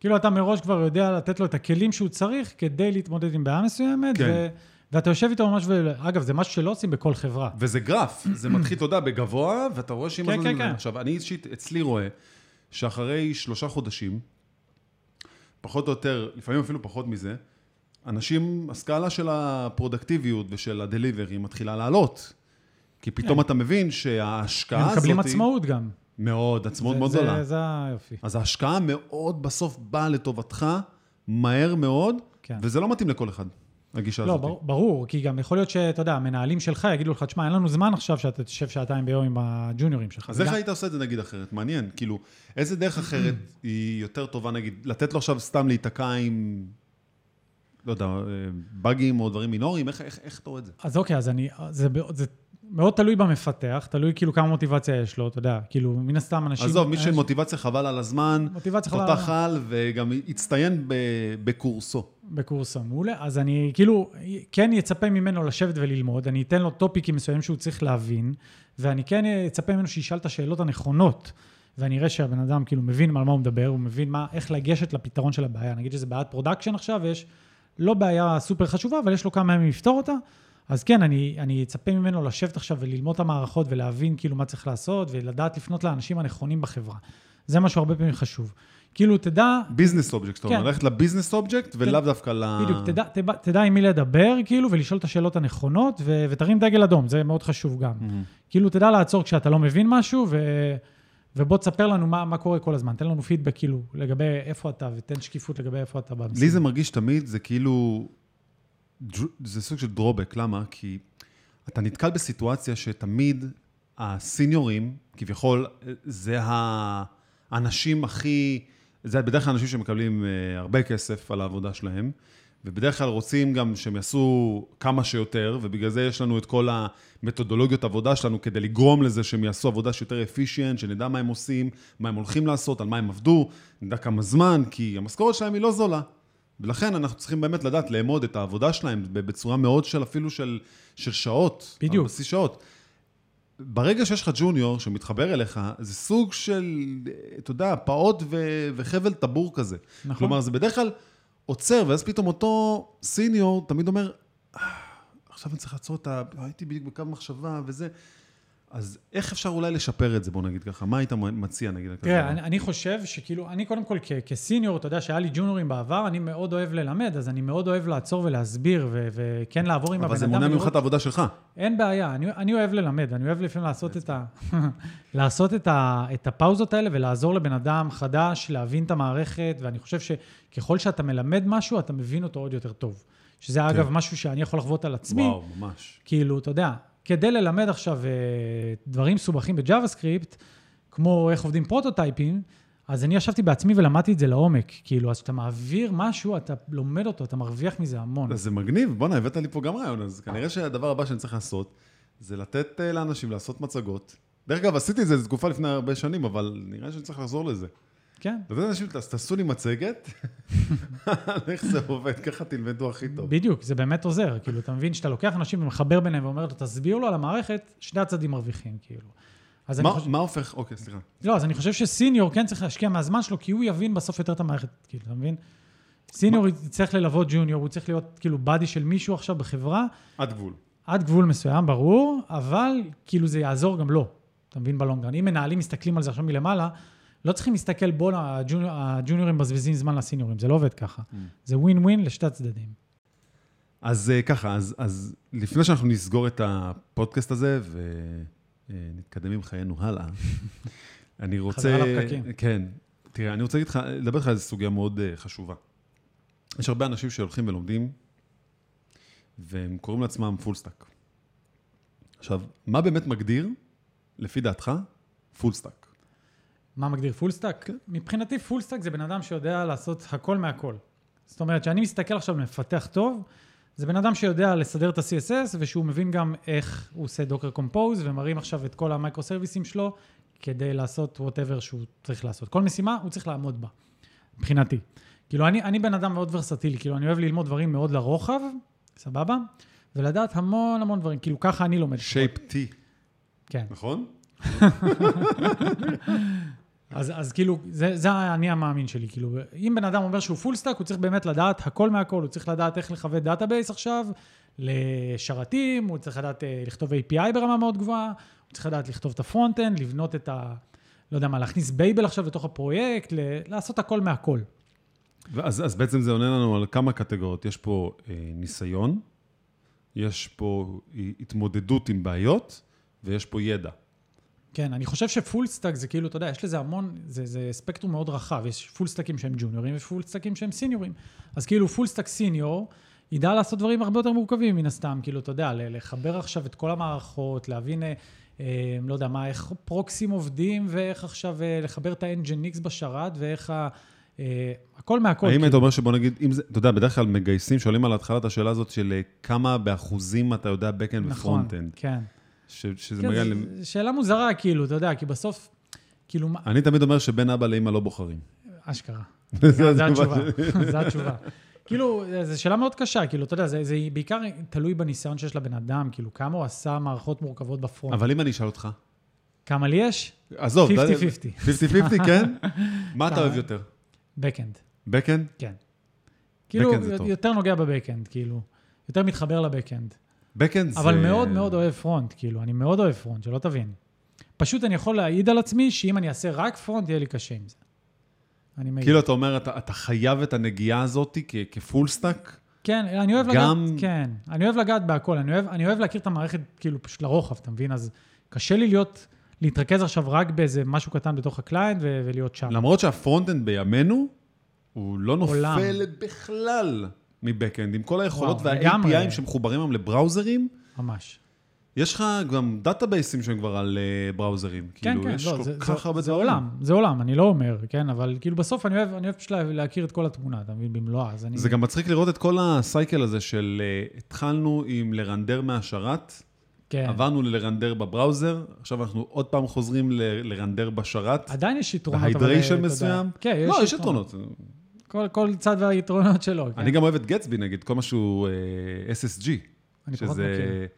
כאילו אתה מראש כבר יודע לתת לו את הכלים שהוא צריך כדי להתמודד עם בעיה מסוימת, כן. ו... ואתה יושב איתו ממש, ו... אגב, זה משהו שלא עושים בכל חברה. וזה גרף, זה מתחיל, אתה יודע, בגבוה, ואתה רואה שעם כן. כן, כן. עכשיו, אני אישית, אצלי רואה, שאחרי שלושה חודשים, פחות או יותר, לפעמים אפילו פחות מזה, אנשים, הסקאלה של הפרודקטיביות ושל הדליברי מתחילה לעלות. כי פתאום אתה מבין שההשקעה הם הזאת... מקבלים עצמאות גם. מאוד, עצמאות מאוד גדולה. זה היופי. אז ההשקעה מאוד בסוף באה לטובתך, מהר מאוד, כן. וזה לא מתאים לכל אחד. הגישה לא, הזאת. ברור, ברור, כי גם יכול להיות שאתה יודע, המנהלים שלך יגידו לך, תשמע, אין לנו זמן עכשיו שאתה תשב שעתיים ביום עם הג'וניורים שלך. אז איך היית עושה את זה נגיד אחרת? מעניין. כאילו, איזה דרך אחרת היא יותר טובה, נגיד, לתת לו עכשיו סתם להיתקע עם, לא יודע, באגים או דברים מינוריים? איך, איך, איך אתה רואה את זה? אז אוקיי, אז אני, זה, זה מאוד תלוי במפתח, תלוי כאילו כמה מוטיבציה יש לו, אתה יודע, כאילו, מן הסתם אנשים... עזוב, מי שמוטיבציה חבל על הזמן, מוטיבציה חבל על הזמן. על וגם הצטיין ב- בקורסו. בקורס המעולה, אז אני כאילו כן אצפה ממנו לשבת וללמוד, אני אתן לו טופיקים מסוימים שהוא צריך להבין, ואני כן אצפה ממנו שישאל את השאלות הנכונות, ואני אראה שהבן אדם כאילו מבין על מה הוא מדבר, הוא מבין מה, איך לגשת לפתרון של הבעיה. נגיד שזה בעיית production עכשיו, ויש לא בעיה סופר חשובה, אבל יש לו כמה ימים לפתור אותה, אז כן, אני, אני אצפה ממנו לשבת עכשיו וללמוד את המערכות ולהבין כאילו מה צריך לעשות, ולדעת לפנות לאנשים הנכונים בחברה. זה משהו הרבה פעמים חשוב. כאילו, תדע, business object, זאת אומרת, כן. ללכת ל business object ולאו דווקא ל... בדיוק, תדע, תדע, תדע עם מי לדבר, כאילו, ולשאול את השאלות הנכונות, ו, ותרים דגל אדום, זה מאוד חשוב גם. מהמם. כאילו, תדע לעצור כשאתה לא מבין משהו, ו, ובוא תספר לנו מה, מה קורה כל הזמן. תן לנו פידבק, כאילו, לגבי איפה אתה, ותן שקיפות לגבי איפה אתה במשימה. לי זה מרגיש תמיד, זה כאילו... זה סוג של דרובק, למה? כי אתה נתקל בסיטואציה שתמיד הסיניורים, כביכול, זה האנשים הכי... זה בדרך כלל אנשים שמקבלים אה, הרבה כסף על העבודה שלהם, ובדרך כלל רוצים גם שהם יעשו כמה שיותר, ובגלל זה יש לנו את כל המתודולוגיות עבודה שלנו כדי לגרום לזה שהם יעשו עבודה שיותר אפישיינט, שנדע מה הם עושים, מה הם הולכים לעשות, על מה הם עבדו, נדע כמה זמן, כי המשכורת שלהם היא לא זולה. ולכן אנחנו צריכים באמת לדעת לאמוד את העבודה שלהם בצורה מאוד של אפילו של, של שעות. בדיוק. על בסיס שעות. ברגע שיש לך ג'וניור שמתחבר אליך, זה סוג של, אתה יודע, פעוט ו- וחבל טבור כזה. נכון. כלומר, זה בדרך כלל עוצר, ואז פתאום אותו סיניור תמיד אומר, "אה, עכשיו אני צריך לעצור את ה... הייתי בדיוק בקו מחשבה וזה. אז איך אפשר אולי לשפר את זה, בוא נגיד ככה? מה היית מציע, נגיד? תראה, אני, אני חושב שכאילו, אני קודם כל כ- כסיניור, אתה יודע שהיה לי ג'וניורים בעבר, אני מאוד אוהב ללמד, אז אני מאוד אוהב לעצור ולהסביר, ו- וכן לעבור עם הבן אבל אדם. זה מונע ממך את העבודה שלך. אין בעיה, אני, אני אוהב ללמד, אני אוהב לפעמים לעשות את, ה, לעשות את, ה, את הפאוזות האלה ולעזור לבן אדם חדש להבין את המערכת, ואני חושב שככל שאתה מלמד משהו, אתה מבין אותו עוד יותר טוב. שזה כן. אגב משהו שאני יכול לחוות על עצמי, וואו, ממש. כאילו, אתה יודע, כדי ללמד עכשיו אה, דברים מסובכים ב JavaScript, כמו איך עובדים פרוטוטייפים, אז אני ישבתי בעצמי ולמדתי את זה לעומק. כאילו, אז כשאתה מעביר משהו, אתה לומד אותו, אתה מרוויח מזה המון. זה מגניב, בואנה, הבאת לי פה גם רעיון, אז כנראה שהדבר הבא שאני צריך לעשות, זה לתת אה, לאנשים לעשות מצגות. דרך אגב, עשיתי את זה תקופה לפני הרבה שנים, אבל נראה שאני צריך לחזור לזה. כן. לתת לאנשים, "ת- תעשו לי מצגת, על איך זה עובד, ככה תלמדו הכי טוב. בדיוק, זה באמת עוזר. כאילו, אתה מבין שאתה לוקח אנשים ומחבר ביניהם ואומר לו, תסביר לו על המערכת, שני הצדדים מרוויחים, כאילו. אז אני מה- חושב... מה הופך, אוקיי, סליחה. לא, אז אני חושב שסיניור כן צריך להשקיע מהזמן שלו, כי הוא יבין בסוף יותר את המערכת, כאילו, אתה מבין? סיניור יצטרך ללוות ג'וניור, הוא צריך להיות כאילו באדי של מישהו עכשיו בחברה, עד גבול. עד גבול מסוים, ברור, אבל כאילו זה יעזור גם לו, אתה מבין בלונגרן. אם מנהלים מסתכלים על זה עכשיו מלמעלה, לא צריכים להסתכל, בואנה, הג'וניור, הג'וניורים מבזבזים זמן לסיניורים, זה לא עובד ככה. זה ווין ווין לשתי הצדדים. אז אה, ככה, אז, אז לפני שאנחנו נסגור את הפודקאסט הזה ונתקדם עם חיינו הלאה, אני רוצה... חזרה לפקקים. כן. תראה, אני רוצה לך, לדבר איתך על סוגיה מאוד אה, חשובה. יש הרבה אנשים שהולכים ולומדים, והם קוראים לעצמם full stack. עכשיו, מה באמת מגדיר, לפי דעתך, full stack? מה מגדיר full stack? כן. מבחינתי full stack זה בן אדם שיודע לעשות הכל מהכל. זאת אומרת, שאני מסתכל עכשיו מפתח טוב, זה בן אדם שיודע לסדר את ה-CSS, ושהוא מבין גם איך הוא עושה Docker Compose, ומרים עכשיו את כל המיקרו סרוויסים שלו, כדי לעשות whatever שהוא צריך לעשות. כל משימה, הוא צריך לעמוד בה, מבחינתי. כאילו, אני, אני בן אדם מאוד ורסטילי, כאילו, אני אוהב ללמוד דברים מאוד לרוחב, סבבה? ולדעת המון המון דברים, כאילו, ככה אני לומד. shape T, כן. נכון? אז, אז כאילו, זה, זה האני המאמין שלי, כאילו, אם בן אדם אומר שהוא full stack, הוא צריך באמת לדעת הכל מהכל, הוא צריך לדעת איך לחבר database עכשיו, לשרתים, הוא צריך לדעת אה, לכתוב API ברמה מאוד גבוהה, הוא צריך לדעת לכתוב את ה frontend, לבנות את ה... לא יודע מה, להכניס בייבל עכשיו לתוך הפרויקט, ל, לעשות הכל מהכל. אז, אז בעצם זה עונה לנו על כמה קטגוריות. יש פה אה, ניסיון, יש פה התמודדות עם בעיות, ויש פה ידע. כן, אני חושב ש full stack זה כאילו, אתה יודע, יש לזה המון, זה, זה ספקטרום מאוד רחב, יש full stack ים שהם ג'וניורים ו full stack ים שהם סיניורים. אז כאילו full stack senior, ידע לעשות דברים הרבה יותר מורכבים מן הסתם, כאילו, אתה יודע, לחבר עכשיו את כל המערכות, להבין, אה, אה, לא יודע מה, איך proxies עובדים, ואיך עכשיו אה, לחבר את ה- NGINX בשרת, ואיך ה... אה, הכל מהכל. האם כאילו. היית אומר שבוא נגיד, אם זה, אתה יודע, בדרך כלל מגייסים, שואלים על ההתחלה את השאלה הזאת של אה, כמה באחוזים אתה יודע backend נכון, ו frontend. כן. ש- שזה כן, מגיע ל... שאלה מוזרה, כאילו, אתה יודע, כי בסוף, כאילו, אני תמיד אומר שבין אבא לאמא לא בוחרים. אשכרה. זה התשובה זו התשובה. כאילו, זו שאלה מאוד קשה, כאילו, אתה יודע, זה, זה בעיקר תלוי בניסיון שיש לבן אדם, כאילו, כמה הוא עשה מערכות מורכבות ב front. אבל אם אני אשאל אותך, כמה לי יש? עזוב, 50-50. 50-50, כן? מה אתה? אוהב יותר? backend, backend? כן. כאילו. יותר נוגע ב backend, כאילו. יותר מתחבר ל backend. Backend זה... אבל מאוד מאוד אוהב front, כאילו, אני מאוד אוהב front, שלא תבין. פשוט אני יכול להעיד על עצמי שאם אני אעשה רק front, יהיה לי קשה עם זה. אני מעיד. כאילו, אתה אומר, אתה, אתה חייב את הנגיעה הזאת כ- כ full stack? כן, אני אוהב גם- לגעת, כן, אני אוהב לגעת בהכל, אני אוהב, אני אוהב להכיר את המערכת כאילו פשוט לרוחב, אתה מבין? אז קשה לי להיות, להתרכז עכשיו רק באיזה משהו קטן בתוך ה client ו- ולהיות שם. למרות שה frontend בימינו, הוא לא עולם. נופל בכלל מ backend, עם כל היכולות. וה-API ים שמחוברים היום לבראוזרים, ממש. יש לך גם דאטאבייסים שהם כבר על אה, בראוזרים. כן, כאילו, כן, יש לא, כל זה, כך זה, הרבה זה דברים. עולם, זה עולם, אני לא אומר, כן, אבל כאילו בסוף אני אוהב, אני אוהב פשוט לה- להכיר את כל התמונה, אתה מבין, במלואה, אז אני... זה גם מצחיק לראות את כל ה cycle הזה של אה, התחלנו עם לרנדר מהשרת, כן. עברנו ללרנדר ב browser, עכשיו אנחנו עוד פעם חוזרים ל- לרנדר בשרת, עדיין יש יתרונות, אבל... ב hydration יודע, מסוים. כן, יש לא, יש יתרונות. כל, כל צד והיתרונות שלו, כן. אני גם אוהב את גטסבי, נגיד, כל מה שהוא אה, SSG. אני פחות שזה... מכיר.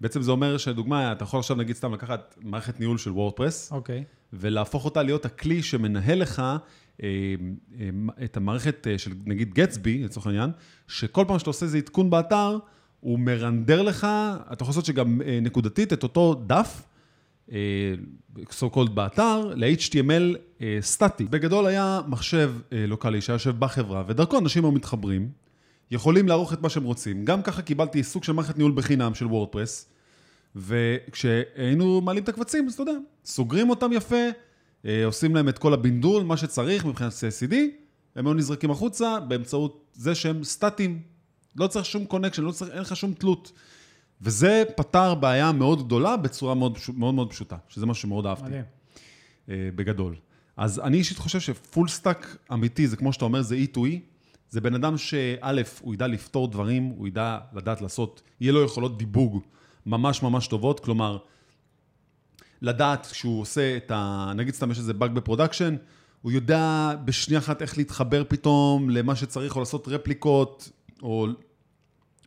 בעצם זה אומר שלדוגמה, אתה יכול עכשיו נגיד סתם לקחת מערכת ניהול של וורדפרס, אוקיי, ולהפוך אותה להיות הכלי שמנהל לך אה, אה, את המערכת אה, של נגיד גטסבי, לצורך העניין, שכל פעם שאתה עושה איזה עדכון באתר, הוא מרנדר לך, אתה יכול לעשות שגם אה, נקודתית את אותו דף, אה, so called באתר, ל-HTML אה, סטטי. בגדול היה מחשב אה, לוקאלי שיושב בחברה, ודרכו אנשים היו מתחברים, יכולים לערוך את מה שהם רוצים. גם ככה קיבלתי סוג של מערכת ניהול בחינם של WordPress, וכשהיינו מעלים את הקבצים, אז אתה יודע, סוגרים אותם יפה, אה, עושים להם את כל הבינדול, מה שצריך מבחינת CI/CD, הם היו נזרקים החוצה באמצעות זה שהם סטטיים. לא צריך שום connection, לא צריך, אין לך שום תלות. וזה פתר בעיה מאוד גדולה בצורה מאוד מאוד, מאוד פשוטה, שזה משהו שמאוד אהבתי. מדהים. אה, בגדול. אז אני אישית חושב ש full stack אמיתי, זה כמו שאתה אומר, זה E to E. זה בן אדם שא', הוא ידע לפתור דברים, הוא ידע לדעת לעשות, יהיה לו יכולות דיבוג ממש ממש טובות, כלומר, לדעת כשהוא עושה את ה... נגיד סתם יש איזה באג ב production, הוא יודע בשנייה אחת איך להתחבר פתאום למה שצריך, או לעשות רפליקות, או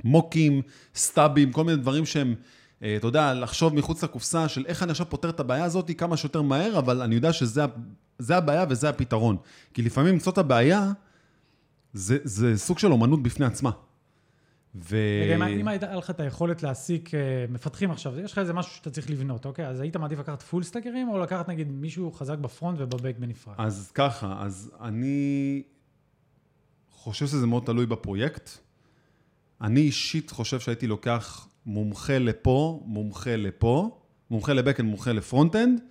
מוקים, סטאבים, כל מיני דברים שהם, אה, אתה יודע, לחשוב מחוץ לקופסה של איך אני עכשיו פותר את הבעיה הזאת כמה שיותר מהר, אבל אני יודע שזה זה הבעיה וזה הפתרון. כי לפעמים למצוא את הבעיה, זה, זה סוג של אומנות בפני עצמה. ו... רגע, אם- הייתה לך את היכולת להעסיק אה, מפתחים עכשיו, יש לך איזה משהו שאתה צריך לבנות, אוקיי? אז היית מעדיף לקחת פול סטאקרים, או לקחת נגיד מישהו חזק ב front וב back בנפרד? אז ככה, אז אני חושב שזה מאוד תלוי בפרויקט. אני אישית חושב שהייתי לוקח מומחה לפה, מומחה לפה, מומחה ל backend, מומחה ל front-end,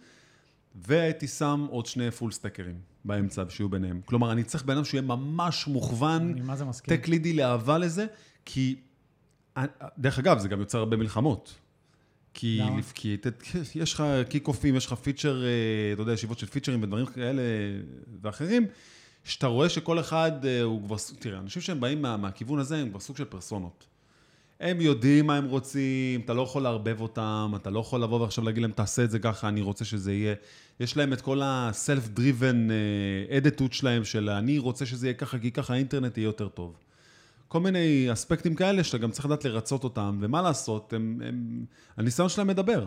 והייתי שם עוד שני פול סטקרים באמצע, שיהיו ביניהם. כלומר, אני צריך בן אדם שיהיה ממש מוכוון. tech lead י לאהבה לזה, כי... דרך אגב, זה גם יוצר הרבה מלחמות. כי? כי ת- יש לך קיק-אופים, יש לך פיצ'ר, אה, אתה יודע, ישיבות של פיצ'רים ודברים כאלה ואחרים, שאתה רואה שכל אחד אה, הוא כבר, תראה, אנשים שהם באים מה, מהכיוון הזה הם כבר סוג של פרסונות. הם יודעים מה הם רוצים, אתה לא יכול לערבב אותם, אתה לא יכול לבוא ועכשיו להגיד להם, תעשה את זה ככה, אני רוצה שזה יהיה. יש להם את כל ה-self-driven אה, attitude שלהם, של אני רוצה שזה יהיה ככה, כי ככה האינטרנט יהיה יותר טוב. כל מיני אספקטים כאלה שאתה גם צריך לדעת לרצות אותם, ומה לעשות, הם, הם, הניסיון שלהם מדבר.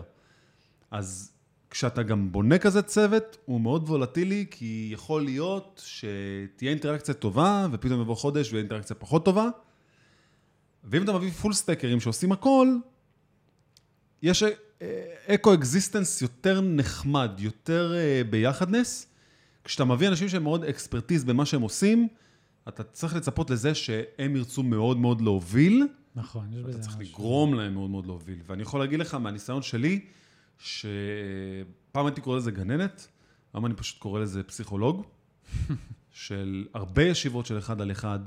אז כשאתה גם בונה כזה צוות, הוא מאוד וולטילי, כי יכול להיות שתהיה אינטראקציה טובה, ופתאום יבוא חודש ויהיה אינטראקציה פחות טובה. ואם אתה מביא פול סטקרים שעושים הכל, יש co-existence יותר נחמד, יותר אה, ביחדנס. כשאתה מביא אנשים שהם מאוד expertise במה שהם עושים, אתה צריך לצפות לזה שהם ירצו מאוד מאוד להוביל, נכון, יש אתה בזה צריך משהו. לגרום להם מאוד מאוד להוביל. ואני יכול להגיד לך מהניסיון שלי, שפעם הייתי קורא לזה גננת, היום אני פשוט קורא לזה פסיכולוג, של הרבה ישיבות של אחד על אחד,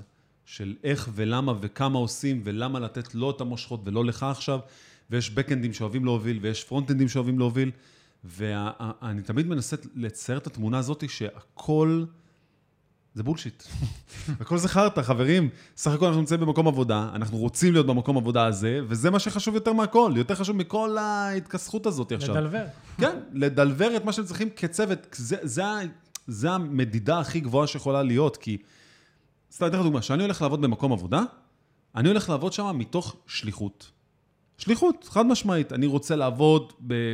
של איך ולמה וכמה עושים, ולמה לתת לו את המושכות ולא לך עכשיו, ויש בקאנדים שאוהבים להוביל, ויש פרונטנדים שאוהבים להוביל, ואני תמיד מנסה לצייר את התמונה הזאת שהכל... זה בולשיט. הכל זה חרטא, חברים. סך הכל אנחנו נמצאים במקום עבודה, אנחנו רוצים להיות במקום עבודה הזה, וזה מה שחשוב יותר מהכל, יותר חשוב מכל ההתכסחות הזאת עכשיו. לדלבר. כן, לדלבר את מה שהם צריכים כצוות. זה, זה, זה המדידה הכי גבוהה שיכולה להיות, כי... סתם, אתן לך דוגמה, כשאני הולך לעבוד במקום עבודה, אני הולך לעבוד שם מתוך שליחות. שליחות, חד משמעית. אני רוצה לעבוד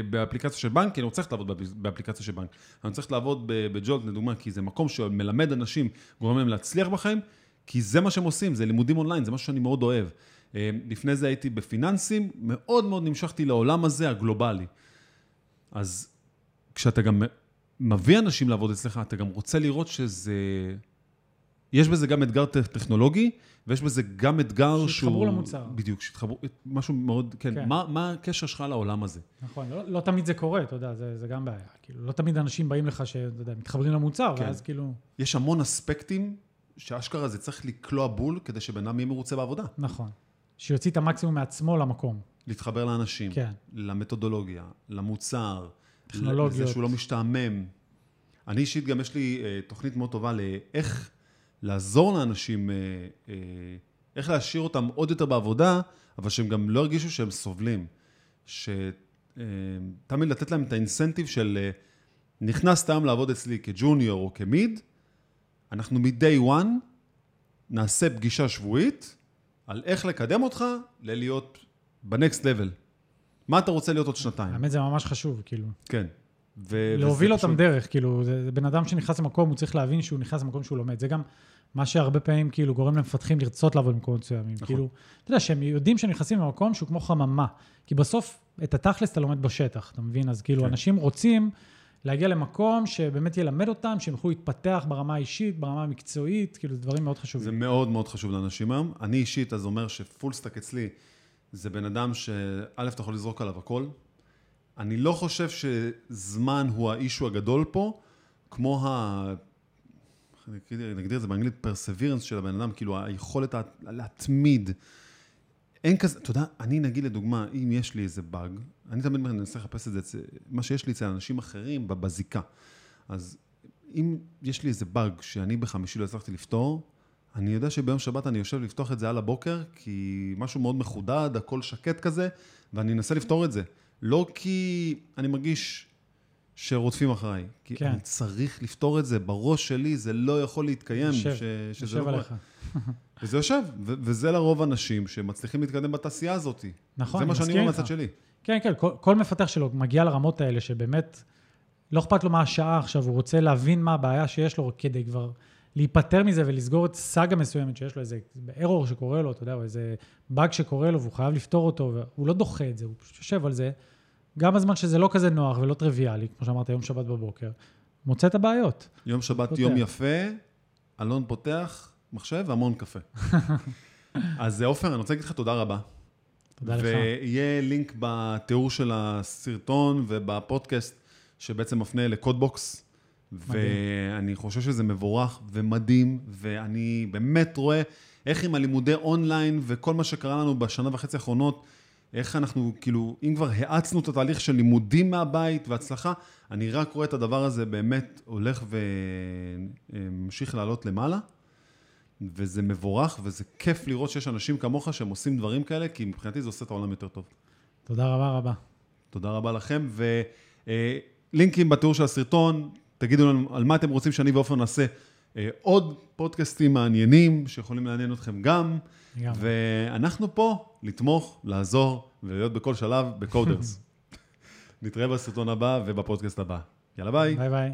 באפליקציה של בנק, כי אני רוצה לעבוד באפליקציה של בנק. אני צריך לעבוד בג'ולט, לדוגמה, כי זה מקום שמלמד אנשים, גורם להם להצליח בחיים, כי זה מה שהם עושים, זה לימודים אונליין, זה משהו שאני מאוד אוהב. אה, לפני זה הייתי בפיננסים, מאוד מאוד נמשכתי לעולם הזה, הגלובלי. אז כשאתה גם מביא אנשים לעבוד אצלך, אתה גם רוצה לראות שזה... יש בזה גם אתגר טכנולוגי, ויש בזה גם אתגר שהוא... שיתחברו למוצר. בדיוק, שיתחברו, משהו מאוד, כן. כן. מה, מה הקשר שלך לעולם הזה? נכון, לא, לא תמיד זה קורה, אתה יודע, זה, זה גם בעיה. כאילו, לא תמיד אנשים באים לך, שאתה יודע, מתחברים למוצר, כן. ואז כאילו... יש המון אספקטים שאשכרה זה צריך לקלוע בול כדי שבן אדם יהיה מרוצה בעבודה. נכון. שיוציא את המקסימום מעצמו למקום. להתחבר לאנשים, כן. למתודולוגיה, למוצר, טכנולוגיות. לזה שהוא לא משתעמם. אני אישית גם יש לי uh, תוכנית מאוד טובה לאיך לעזור לאנשים, uh, uh, איך להשאיר אותם עוד יותר בעבודה, אבל שהם גם לא הרגישו שהם סובלים. שתמיד uh, לתת להם את האינסנטיב של נכנסת היום לעבוד אצלי כג'וניור או כמיד, אנחנו מ-day one נעשה פגישה שבועית על איך לקדם אותך ללהיות בנקסט לבל. מה אתה רוצה להיות עוד שנתיים? האמת זה ממש חשוב, כאילו. כן. ו- להוביל אותם פשוט... דרך, כאילו, זה, זה בן אדם שנכנס למקום, הוא צריך להבין שהוא נכנס למקום שהוא לומד. זה גם מה שהרבה פעמים כאילו גורם למפתחים לרצות לעבוד במקומות מסוימים. נכון. כאילו, אתה יודע, שהם יודעים שהם נכנסים למקום שהוא כמו חממה. כי בסוף, את התכלס אתה לומד בשטח, אתה מבין? אז כאילו, כן. אנשים רוצים להגיע למקום שבאמת ילמד אותם, שהם יוכלו להתפתח ברמה האישית, ברמה המקצועית, כאילו, זה דברים מאוד חשובים. זה מאוד מאוד חשוב לאנשים היום. אני אישית, אז אומר ש full stack אצלי, זה בן אדם שא', אתה יכול לזרוק עליו הכל. אני לא חושב שזמן הוא ה issue הגדול פה, כמו ה... נגדיר את זה באנגלית, פרסווירנס של הבן אדם, כאילו היכולת להתמיד. אין כזה, אתה יודע, אני נגיד לדוגמה, אם יש לי איזה באג, אני תמיד מנסה לחפש את זה, מה שיש לי אצל אנשים אחרים בזיקה. אז אם יש לי איזה באג שאני בחמישי לא הצלחתי לפתור, אני יודע שביום שבת אני יושב לפתוח את זה על הבוקר, כי משהו מאוד מחודד, הכל שקט כזה, ואני אנסה לפתור את זה. לא כי אני מרגיש שרודפים אחריי, כי כן. אני צריך לפתור את זה, בראש שלי זה לא יכול להתקיים, יושב, ש, שזה יושב לא עליך. וזה יושב, ו- וזה לרוב אנשים שמצליחים להתקדם בתעשייה הזאת. נכון, זה מה שאני אומר מהצד שלי. כן, כן, כל, כל מפתח שלו מגיע לרמות האלה, שבאמת לא אכפת לו מה השעה עכשיו, הוא רוצה להבין מה הבעיה שיש לו כדי כבר להיפטר מזה ולסגור את סאגה מסוימת שיש לו, איזה ארור שקורה לו, אתה יודע, או איזה באג שקורה לו והוא חייב לפתור אותו, והוא לא דוחה את זה, הוא פשוט יושב על זה. גם בזמן שזה לא כזה נוח ולא טריוויאלי, כמו שאמרת, יום שבת בבוקר, מוצא את הבעיות. יום שבת, פותח. יום יפה, אלון פותח מחשב והמון קפה. אז עופר, אני רוצה להגיד לך תודה רבה. תודה לך. ויהיה לינק בתיאור של הסרטון ובפודקאסט, שבעצם מפנה לקודבוקס. ואני חושב שזה מבורך ומדהים, ואני באמת רואה איך עם הלימודי אונליין וכל מה שקרה לנו בשנה וחצי האחרונות, איך אנחנו, כאילו, אם כבר האצנו את התהליך של לימודים מהבית והצלחה, אני רק רואה את הדבר הזה באמת הולך וממשיך לעלות למעלה, וזה מבורך, וזה כיף לראות שיש אנשים כמוך שהם עושים דברים כאלה, כי מבחינתי זה עושה את העולם יותר טוב. תודה רבה רבה. תודה רבה לכם, ולינקים בתיאור של הסרטון, תגידו לנו על מה אתם רוצים שאני ועופר נעשה אה, עוד פודקאסטים מעניינים שיכולים לעניין אתכם גם. גם. ואנחנו פה לתמוך, לעזור ולהיות בכל שלב בקודרס. נתראה בסרטון הבא ובפודקאסט הבא. יאללה ביי. ביי ביי.